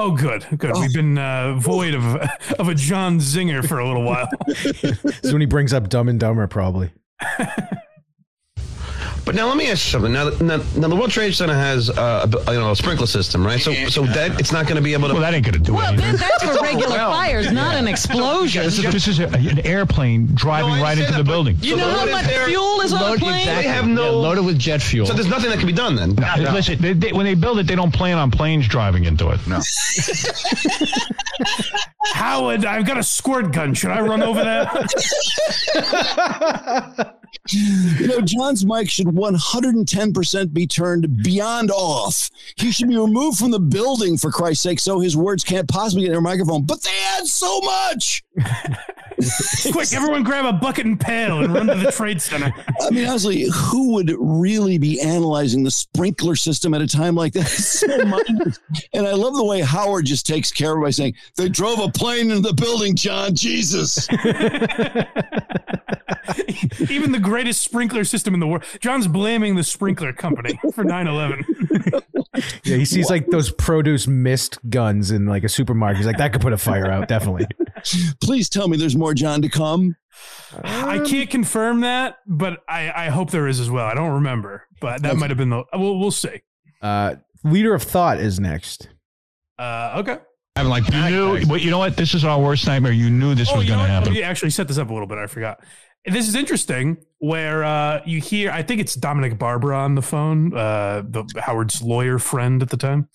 Oh, good, good. We've been uh, void of of a John Zinger for a little while. is when he brings up Dumb and Dumber, probably. But now let me ask you something. Now, now, now the World Trade Center has uh, a, you know a sprinkler system, right? So so that it's not going to be able to. Well, that ain't going to do Well, anything. Ben, that's for regular well. fires, not an explosion. This is, this is a, an airplane driving No, right into understand the that, building. You know how much fuel is on a plane? They have no. Yeah, loaded with jet fuel. So there's nothing that can be done then. No. Listen, they, they, when they build it, they don't plan on planes driving into it. No. Howard, I've got a squirt gun. Should I run over that? You know, John's mic should 110% be turned beyond off. He should be removed from the building, for Christ's sake, so his words can't possibly get in a microphone. But they add so much. Quick, everyone grab a bucket and pail and run to the trade center. I mean, honestly, who would really be analyzing the sprinkler system at a time like that? So and I love the way Howard just takes care of it by saying, they drove a plane into the building, John. Jesus. Even the greatest sprinkler system in the world. John's blaming the sprinkler company for 9 11. Yeah, he sees like those produce mist guns in like a supermarket. He's like, that could put a fire out, definitely. Please tell me there's more John to come. I can't confirm that, but I, I hope there is as well. I don't remember, but that might have been the. We'll, we'll see. Uh, leader of thought is next. Uh, okay. I'm like, you knew, but you know what? This is our worst nightmare. You knew this was going to happen. You actually set this up a little bit. I forgot. This is interesting where uh, you hear, I think it's Dominic Barbara on the phone, uh, the Howard's lawyer friend at the time.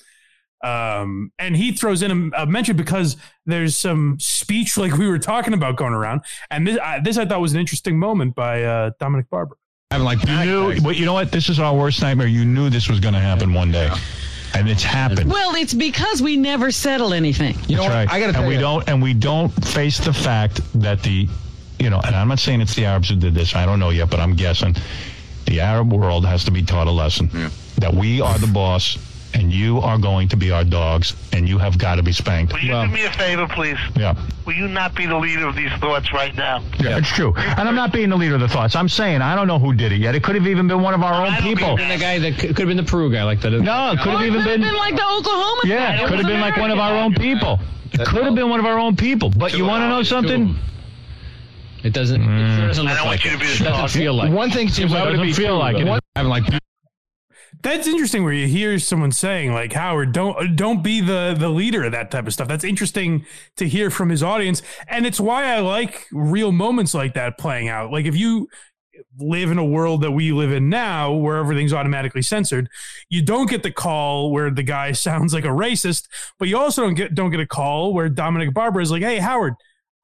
Um, and he throws in a, a mention because there's some speech like we were talking about going around. And this, I, this I thought was an interesting moment by uh, Dominic Barbara. I'm like, you knew, but you know what? This is our worst nightmare. You knew this was going to happen one day, and it's happened. Well, it's because we never settle anything. You know That's right. I gotta and tell we you- don't and we don't face the fact that the you know, and I'm not saying it's the Arabs who did this. I don't know yet, but I'm guessing the Arab world has to be taught a lesson that we are the boss and you are going to be our dogs and you have got to be spanked. Will you do me a favor, please? Yeah. Will you not be the leader of these thoughts right now? Yeah, it's true. And I'm not being the leader of the thoughts. I'm saying I don't know who did it yet. It could have even been one of our own people. Been the guy that could have been the Peru guy, like that. No, it could have even been. like the Oklahoma. Yeah, it could have been like one of our own people. It could have been one of our own people. But you want to know something? It doesn't. It sure doesn't I don't like want you to it. be It doesn't dog. feel like. One thing seems Why like would it feel like it? I'm like, That's interesting where you hear someone saying like Howard don't don't be the the leader of that type of stuff. That's interesting to hear from his audience and it's why I like real moments like that playing out. Like if you live in a world that we live in now where everything's automatically censored, you don't get the call where the guy sounds like a racist, but you also don't get don't get a call where Dominic Barbara is like, "Hey Howard,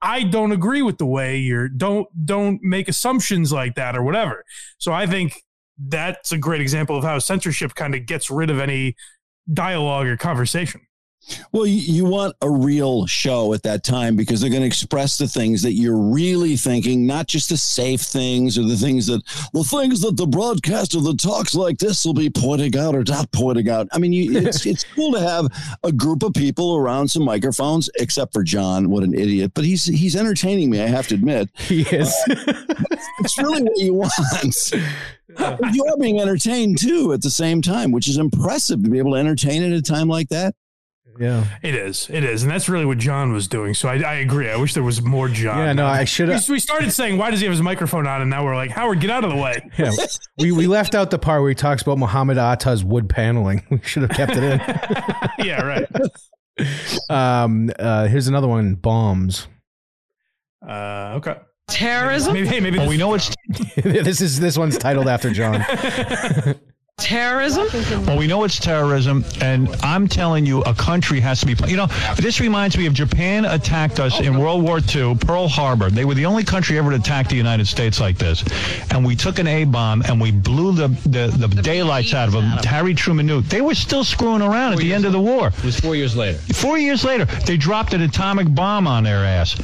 I don't agree with the way you're don't don't make assumptions like that or whatever. So I think that's a great example of how censorship kind of gets rid of any dialogue or conversation. Well, you, want a real show at that time because they're going to express the things that you're really thinking, not just the safe things or the things that the things that the broadcaster that talks like this will be pointing out or not pointing out. I mean, you, it's it's cool to have a group of people around some microphones, except for John. What an idiot! But he's he's entertaining me. I have to admit, he is. Uh, it's really what you want. You are being entertained too at the same time, which is impressive to be able to entertain at a time like that. Yeah. It is. It is. And that's really what John was doing. So I, I agree. I wish there was more John. Yeah, no, I should We, have. we started saying, why does he have his microphone on? And now we're like, Howard, get out of the way. Yeah, we, we left out the part where he talks about Muhammad Atta's wood paneling. We should have kept it in. yeah, right. Um, uh, here's another one: bombs. Uh, okay. Terrorism? Maybe, hey, maybe well, this- we know it's this is this one's titled after John. Terrorism? Well, we know it's terrorism, and I'm telling you, a country has to be. You know, this reminds me of Japan attacked us in World War II, Pearl Harbor. They were the only country ever to attack the United States like this, and we took an A bomb and we blew the the, the, daylights out of them. Harry Truman knew they were still screwing around at the end of the war. It was four years later. Four years later, they dropped an atomic bomb on their ass.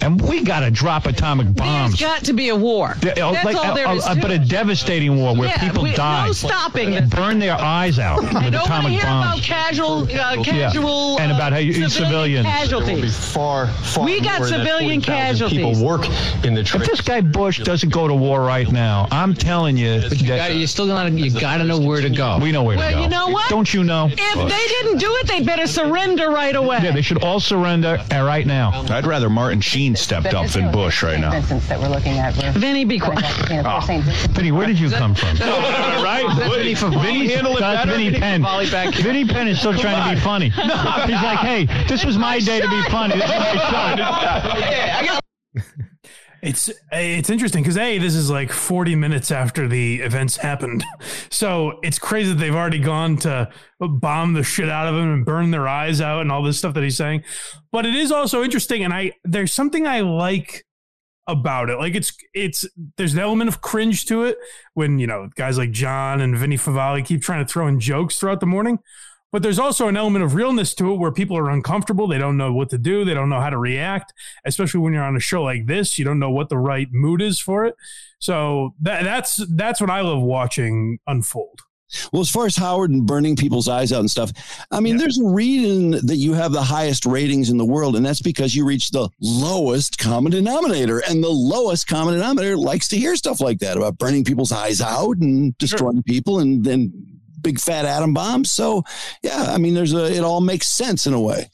And we got to drop atomic bombs. There's got to be a war. Yeah, oh, That's like, all there uh, is uh, to but a devastating war where Yeah, people we- die, no stopping this. burn their eyes out with I don't atomic hear bombs. about casual, uh, Yeah, and about uh, how you- civilian civilians. casualties. Be far, far We got civilian 40,000 casualties. People work in the If this guy Bush doesn't go to war right now, I'm telling you, But you, that- gotta, you still gotta, you gotta know where to go. we know where Well, to go. you know what? Don't you know? If they didn't do it, they better surrender right away. yeah, they should all surrender right now. I'd rather Martin Sheen stepped up than Bush right now. Vincent's that we're looking at. We're Vinnie, be quiet. Ah. Vinnie, where did you come from? right? Vinnie, Vinnie, handle it that's better? Vinnie Vinnie Penn. volley. Vinnie Penn is still trying to be funny. He's like, hey, this was my day to be funny. This is my shot. It's it's interesting because a this is like 40 minutes after the events happened, so it's crazy that they've already gone to bomb the shit out of him and burn their eyes out and all this stuff that he's saying. But it is also interesting, and I there's something I like about it. Like it's it's there's an element of cringe to it when you know guys like John and Vinnie Favale keep trying to throw in jokes throughout the morning. But there's also an element of realness to it where people are uncomfortable. They don't know what to do. They don't know how to react, especially when you're on a show like this. You don't know what the right mood is for it. So that, that's that's what I love watching unfold. Well, as far as Howard and burning people's eyes out and stuff, I mean, there's a reason that you have the highest ratings in the world, and that's because you reach the lowest common denominator. And the lowest common denominator likes to hear stuff like that about burning people's eyes out and destroying people and then big fat atom bombs. So, yeah, I mean, there's a, it all makes sense in a way.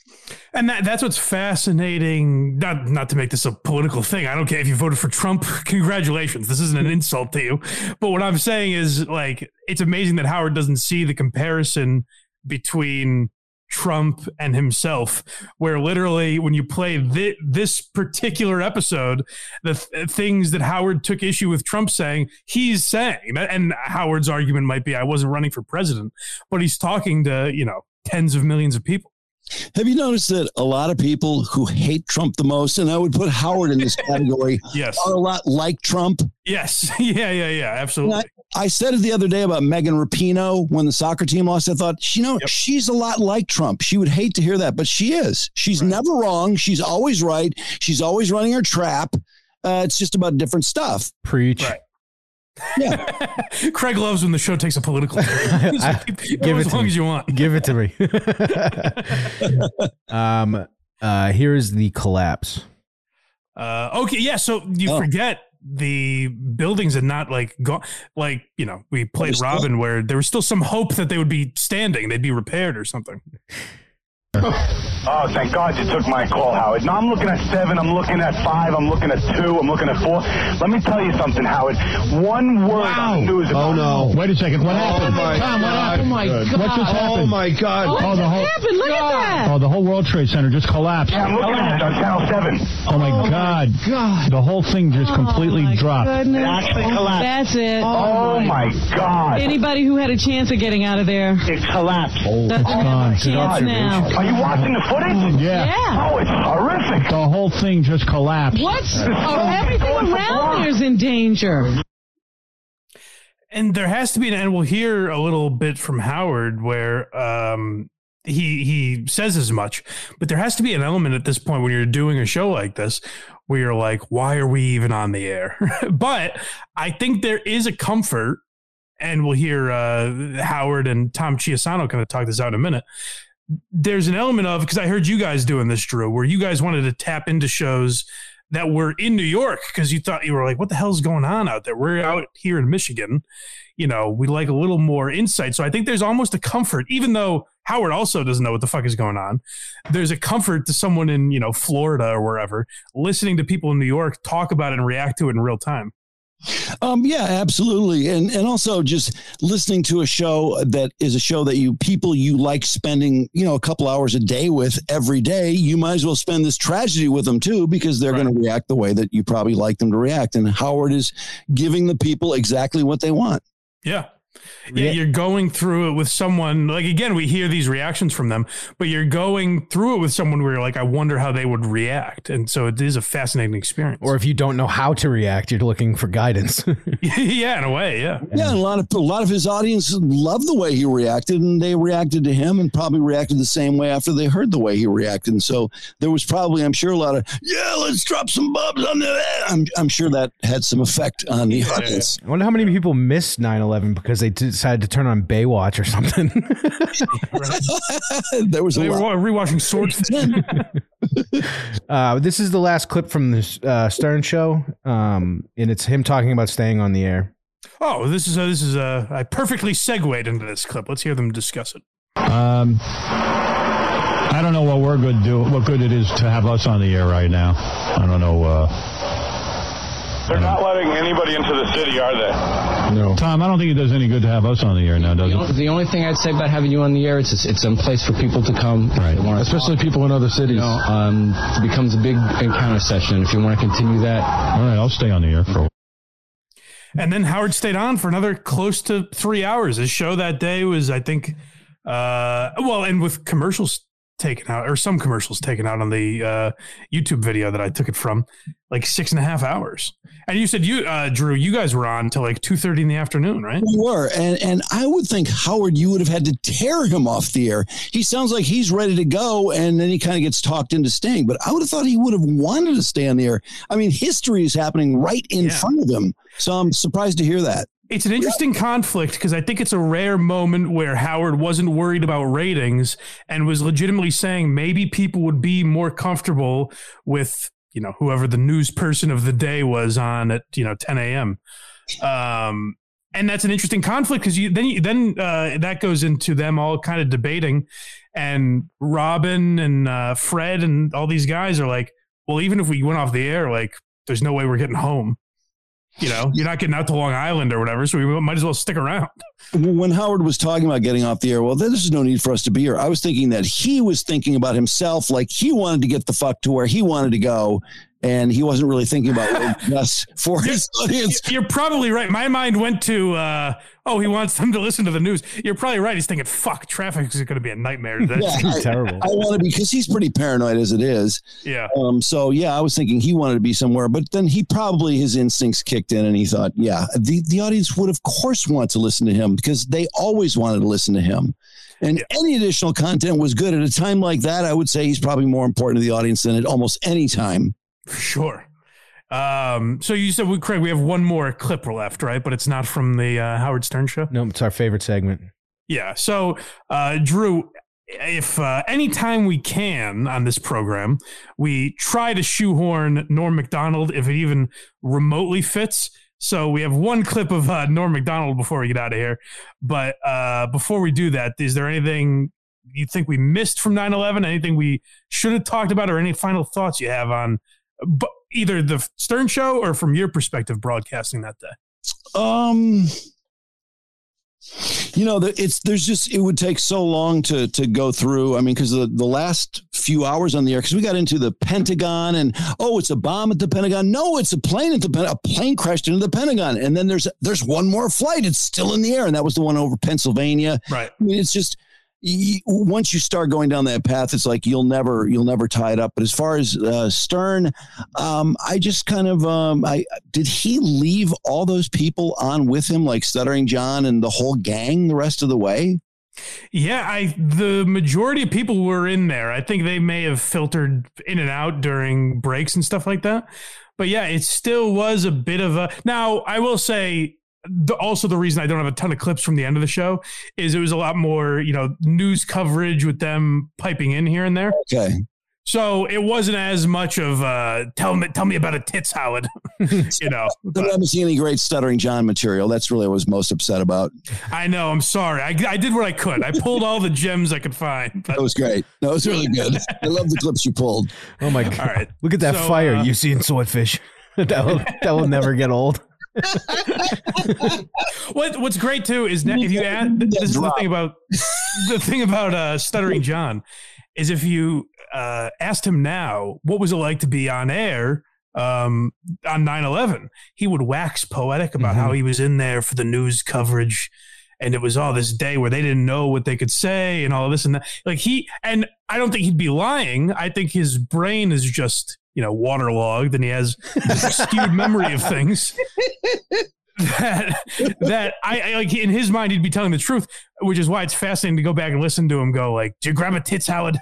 And that, that's what's fascinating. Not not to make this a political thing. I don't care if you voted for Trump. Congratulations. This isn't an mm-hmm. insult to you. But what I'm saying is like it's amazing that Howard doesn't see the comparison between Trump and himself, where literally when you play thi- this particular episode, the th- things that Howard took issue with Trump saying, he's saying, and Howard's argument might be, I wasn't running for president, but he's talking to, you know, tens of millions of people. Have you noticed that a lot of people who hate Trump the most, and I would put Howard in this category, yes. are a lot like Trump? Yes. Yeah, yeah, yeah. Absolutely. I, I said it the other day about Megan Rapinoe when the soccer team lost. I thought, you know, she's a lot like Trump. She would hate to hear that, but she is. She's never wrong. She's always right. She's always running her trap. Uh, it's just about different stuff. Preach. Craig loves when the show takes a political turn. Like, Give it as to long me. as you want. Give it to me. um, uh, here is the collapse. Uh, okay, yeah. So you Oh. forget the buildings had not like gone. Like you know, we played still- Robin, where there was still some hope that they would be standing, they'd be repaired or something. Oh, thank God you took my call, Howard. Now I'm looking at seven, I'm looking at five, I'm looking at two, I'm looking at four. Let me tell you something, Howard. One word on the news Oh no! Wait a second. What oh, happened? my Tom, what God. happened? Oh, my God. What just happened? Oh, my God. Oh, oh the whole. happened? Look at that. Oh, the whole World Trade Center just collapsed. Yeah, I'm looking at it on Channel 7. Oh my oh, God! God. The whole thing just completely dropped. Goodness. It actually collapsed. That's it. Oh, my God. Anybody who had a chance of getting out of there. It collapsed. Oh, That's it's gone. Chance now. Are you watching the footage? Yeah. Yeah. Oh, it's horrific. The whole thing just collapsed. What's oh, everything around there is in danger. And there has to be an end. we'll hear a little bit from Howard where um he he says as much, but there has to be an element at this point when you're doing a show like this where you're like, why are we even on the air? but I think there is a comfort, and we'll hear uh, Howard and Tom Chiusano kind of talk this out in a minute. There's an element of because I heard you guys doing this, Drew, where you guys wanted to tap into shows that were in New York because you thought you were like, what the hell's going on out there? We're out here in Michigan. You know, we like a little more insight. So I think there's almost a comfort, even though Howard also doesn't know what the fuck is going on. There's a comfort to someone in, you know, Florida or wherever listening to people in New York talk about it and react to it in real time. Um, yeah, absolutely, and and also just listening to a show that is a show that you people you like spending you know a couple hours a day with every day. You might as well spend this tragedy with them too because they're going to react the way that you probably like them to react. And Howard is giving the people exactly what they want. Yeah. Yeah, you're going through it with someone like again, we hear these reactions from them, but you're going through it with someone where you're like, I wonder how they would react. And so it is a fascinating experience. Or if you don't know how to react, you're looking for guidance. yeah, in a way, yeah. Yeah, and a lot of a lot of his audience loved the way he reacted, and they reacted to him, and probably reacted the same way after they heard the way he reacted. And so there was probably, I'm sure, a lot of yeah, let's drop some bubs on the. I'm I'm sure that had some effect on the audience. I wonder how many people missed 9/11 because they decided to turn on Baywatch or something. there was a They were rewatching Swordfish. Uh, this is the last clip from the uh, Stern show, um, and it's him talking about staying on the air. Oh, this is a, this is a I perfectly segued into this clip. Let's hear them discuss it. Um, I don't know what we're good do, what good it is to have us on the air right now. I don't know. Uh, They're not letting anybody into the city, are they? no, Tom, I don't think it does any good to have us on the air now, does The it? the only thing I'd say about having you on the air is it's, it's a place for people to come. Right. Especially people in other cities. You know, um, it becomes a big encounter session. If you want to continue that, All right, I'll stay on the air for. a while. And then Howard stayed on for another close to three hours. His show that day was, I think, uh, well, and with commercials taken out or some commercials taken out on the uh, YouTube video that I took it from, like six and a half hours. And you said you, uh, Drew, you guys were on till like two thirty in the afternoon, right? We were, and and I would think Howard, you would have had to tear him off the air. He sounds like he's ready to go, and then he kind of gets talked into staying. But I would have thought he would have wanted to stay on the air. I mean, history is happening right in front of him, so I'm surprised to hear that. It's an interesting conflict because I think it's a rare moment where Howard wasn't worried about ratings and was legitimately saying maybe people would be more comfortable with, you know, whoever the news person of the day was on at, you know, 10 a.m. Um, and that's an interesting conflict because you then you, then uh, that goes into them all kind of debating, and Robin and uh, Fred and all these guys are like, well, even if we went off the air, like, there's no way we're getting home. You know, you're not getting out to Long Island or whatever, so we might as well stick around. When Howard was talking about getting off the air, well, there's no need for us to be here. I was thinking that he was thinking about himself, like he wanted to get the fuck to where he wanted to go, and he wasn't really thinking about us for his audience. You're probably right. My mind went to, uh, oh, he wants them to listen to the news. You're probably right. He's thinking, fuck, traffic is going to be a nightmare. That's Yeah, I- I, want to be because he's pretty paranoid as it is. Yeah. Um. So yeah, I was thinking he wanted to be somewhere, but then he probably his instincts kicked in, and he thought, yeah, the the audience would of course want to listen to him because they always wanted to listen to him. And any additional content was good at a time like that. I would say he's probably more important to the audience than at almost any time. For sure. Um, so you said, we, Craig, we have one more clip left, right? But it's not from the uh, Howard Stern show. No, it's our favorite segment. Yeah. So, uh, Drew, if uh, anytime we can on this program, we try to shoehorn Norm Macdonald if it even remotely fits. So we have one clip of uh, Norm Macdonald before we get out of here. But uh, before we do that, is there anything you think we missed from 9-11? Anything we should have talked about or any final thoughts you have on bu- either the Stern show or from your perspective broadcasting that day? Um, you know, it's there's just it would take so long to to go through. I mean, because the the last few hours on the air, because we got into the Pentagon and oh, it's a bomb at the Pentagon. No, it's a plane at the Pen- a plane crashed into the Pentagon, and then there's there's one more flight. It's still in the air, and that was the one over Pennsylvania. Right. I mean, it's just once you start going down that path, it's like you'll never you'll never tie it up. But as far as uh, Stern, um, I just kind of um, I did he leave all those people on with him, like Stuttering John and the whole gang, the rest of the way? Yeah, I the majority of people were in there. I think they may have filtered in and out during breaks and stuff like that. But yeah, it still was a bit of a. Now, I will say the, also the reason I don't have a ton of clips from the end of the show is it was a lot more, you know, news coverage with them piping in here and there. Okay. So it wasn't as much of uh tell me tell me about a tits Howard. you know. I haven't seen any great Stuttering John material. That's really what I was most upset about. I know, I'm sorry. I, I did what I could. I pulled all the gems I could find. That was great. That was really good. I love the clips you pulled. Oh my god! All right. Look at that So, fire uh, you see in Swordfish. that will that will never get old. What What's great too is now if you add this is the thing about the thing about uh, stuttering John is if you uh, asked him now what was it like to be on air um, on 9-11 he would wax poetic about how he was in there for the news coverage and it was all this day where they didn't know what they could say and all this and that. Like he and I don't think he'd be lying. I think his brain is just you know waterlogged and he has this skewed memory of things that that I, I like in his mind he'd be telling the truth, which is why it's fascinating to go back and listen to him go like, "Did you grab a tits, Howard?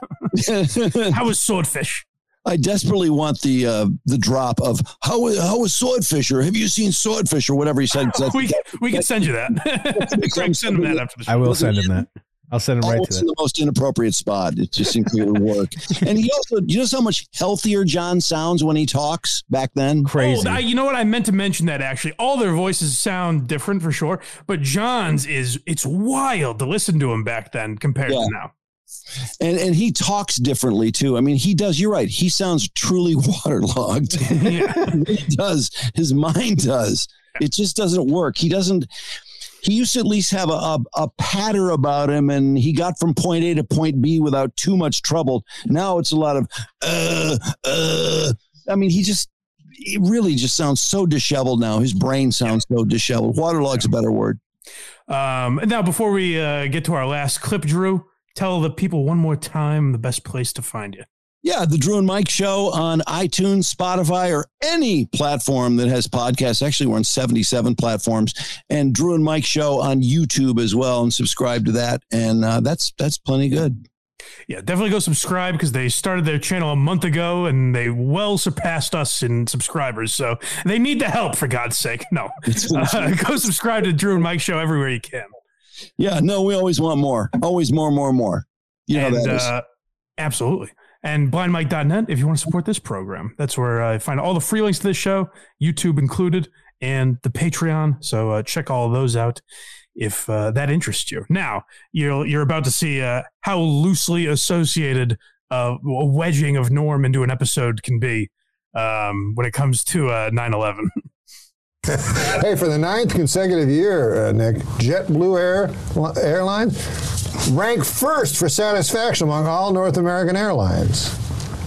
How was swordfish?" I desperately want the uh, the drop of how how was Swordfish or have you seen Swordfish or whatever he said. we we can send you that. Craig, send him that after the show. I will send him that. I'll send him right Always to in that. the most inappropriate spot. It just seems to work. and he also, you know, how much healthier John sounds when he talks back then. Oh, I, you know what? I meant to mention that actually. All their voices sound different for sure, but John's is it's wild to listen to him back then compared Yeah. to now. and and he talks differently too. I mean, he does. You're right. He sounds truly waterlogged. he does. His mind does. It just doesn't work. He doesn't. He used to at least have a, a, a patter about him, and he got from point A to point B without too much trouble. Now it's a lot of uh uh. I mean, he just. He really just sounds so disheveled now. His brain sounds so disheveled. Waterlogged's a better word. Um, now, before we uh, get to our last clip, Drew, tell the people one more time the best place to find you. Yeah, the Drew and Mike show on iTunes, Spotify, or any platform that has podcasts. Actually, we're on 77 platforms, and Drew and Mike show on YouTube as well, and subscribe to that. And uh, that's that's plenty good. Yeah, definitely go subscribe because they started their channel a month ago and they well surpassed us in subscribers. So they need the help for God's sake. No, uh, go subscribe to Drew and Mike show everywhere you can. Yeah, no, we always want more, always more, more, more. You know and, that is. uh, absolutely. And blindmike.net if you want to support this program. That's where I find all the free links to this show, YouTube included, and the Patreon. So uh, check all those out if uh, that interests you. Now, you're, you're about to see uh, how loosely associated uh, a wedging of Norm into an episode can be um, when it comes to uh, 9 11. hey, for the ninth consecutive year, uh, Nick, JetBlue Air Airlines ranked first for satisfaction among all North American airlines.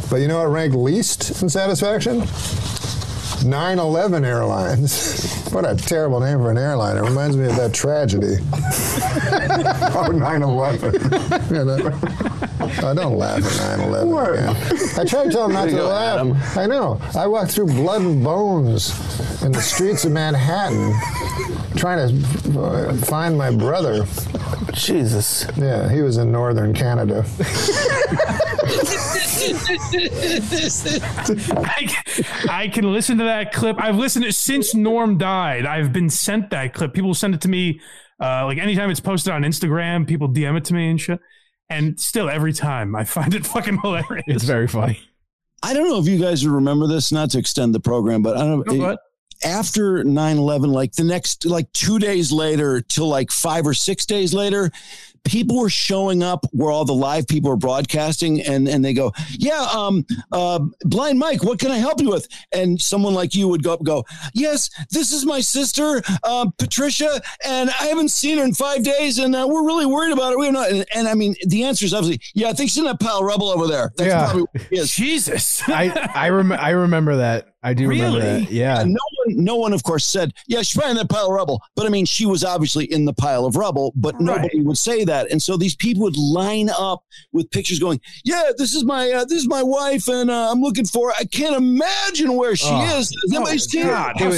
But you know what ranked least in satisfaction? 9/11 Airlines. what a terrible name for an airline. It reminds me of that tragedy. oh, 9/11. You know? Oh, don't laugh at 9/11. I try to tell him not to go, laugh. I know. I walked through blood and bones in the streets of Manhattan trying to uh, find my brother. Jesus. Yeah, he was in northern Canada. I, I can listen to that clip. I've listened to it since Norm died. I've been sent that clip. People send it to me. Uh, like anytime it's posted on Instagram, people DM it to me and shit. And still, every time I find it fucking hilarious. It's very funny. I don't know if you guys remember this, not to extend the program, but I don't know. Go ahead. after 9-11 like the next like two days later till like five or six days later people were showing up where all the live people are broadcasting and and they go yeah um uh blind mike what can i help you with and someone like you would go up and go yes this is my sister uh, patricia and i haven't seen her in five days and uh, we're really worried about it we're not and, and i mean the answer is obviously yeah i think she's in that pile of rubble over there that's Yeah. probably what it is. Jesus. I I, rem- I remember that. I do remember that. Yeah. And no one, no one, of course, said, "Yeah, she's probably in that pile of rubble." But I mean, she was obviously in the pile of rubble. But nobody would say that, and so these people would line up with pictures, going, "Yeah, this is my uh, this is my wife, and uh, I'm looking for. her. I can't imagine where she Oh. is. Has anybody seen her?" They would,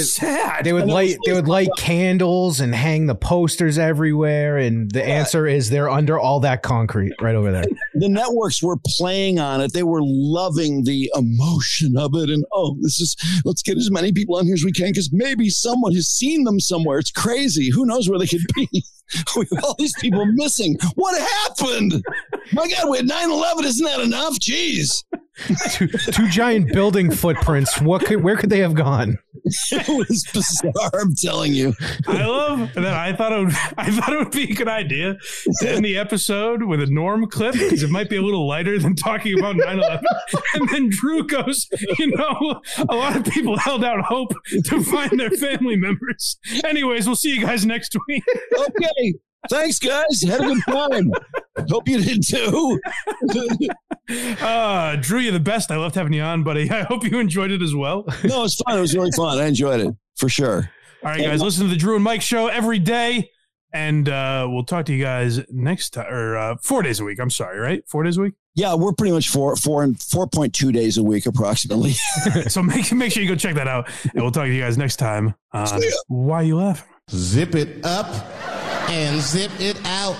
they would light they would light candles and hang the posters everywhere, and the answer is they're under all that concrete right over there. the networks were playing on it. They were loving the emotion of it. And oh, this is, let's get as many people on here as we can because maybe someone has seen them somewhere. It's crazy. Who knows where they could be? we have all these people missing. What happened? My God, we had 9 11. Isn't that enough? Jeez. two, two giant building footprints. What could where could they have gone? It was bizarre. I'm telling you. I love that. I thought it would, I thought it would be a good idea to end the episode with a Norm clip because it might be a little lighter than talking about 9-11. And then Drew goes, you know, a lot of people held out hope to find their family members. Anyways, we'll see you guys next week. Okay. Thanks, guys. Had a good time. Hope you did too. Uh, Drew, you're the best. I loved having you on, buddy. I hope you enjoyed it as well. No, it's fun. It was really fun. I enjoyed it for sure. All right, guys, listen to the Drew and Mike show every day. And uh, we'll talk to you guys next time, or uh, four days a week. I'm sorry, right? Four days a week. Yeah, we're pretty much four four and four point two days a week approximately. so make make sure you go check that out, and we'll talk to you guys next time. on Why you laughing? Zip it up and zip it out.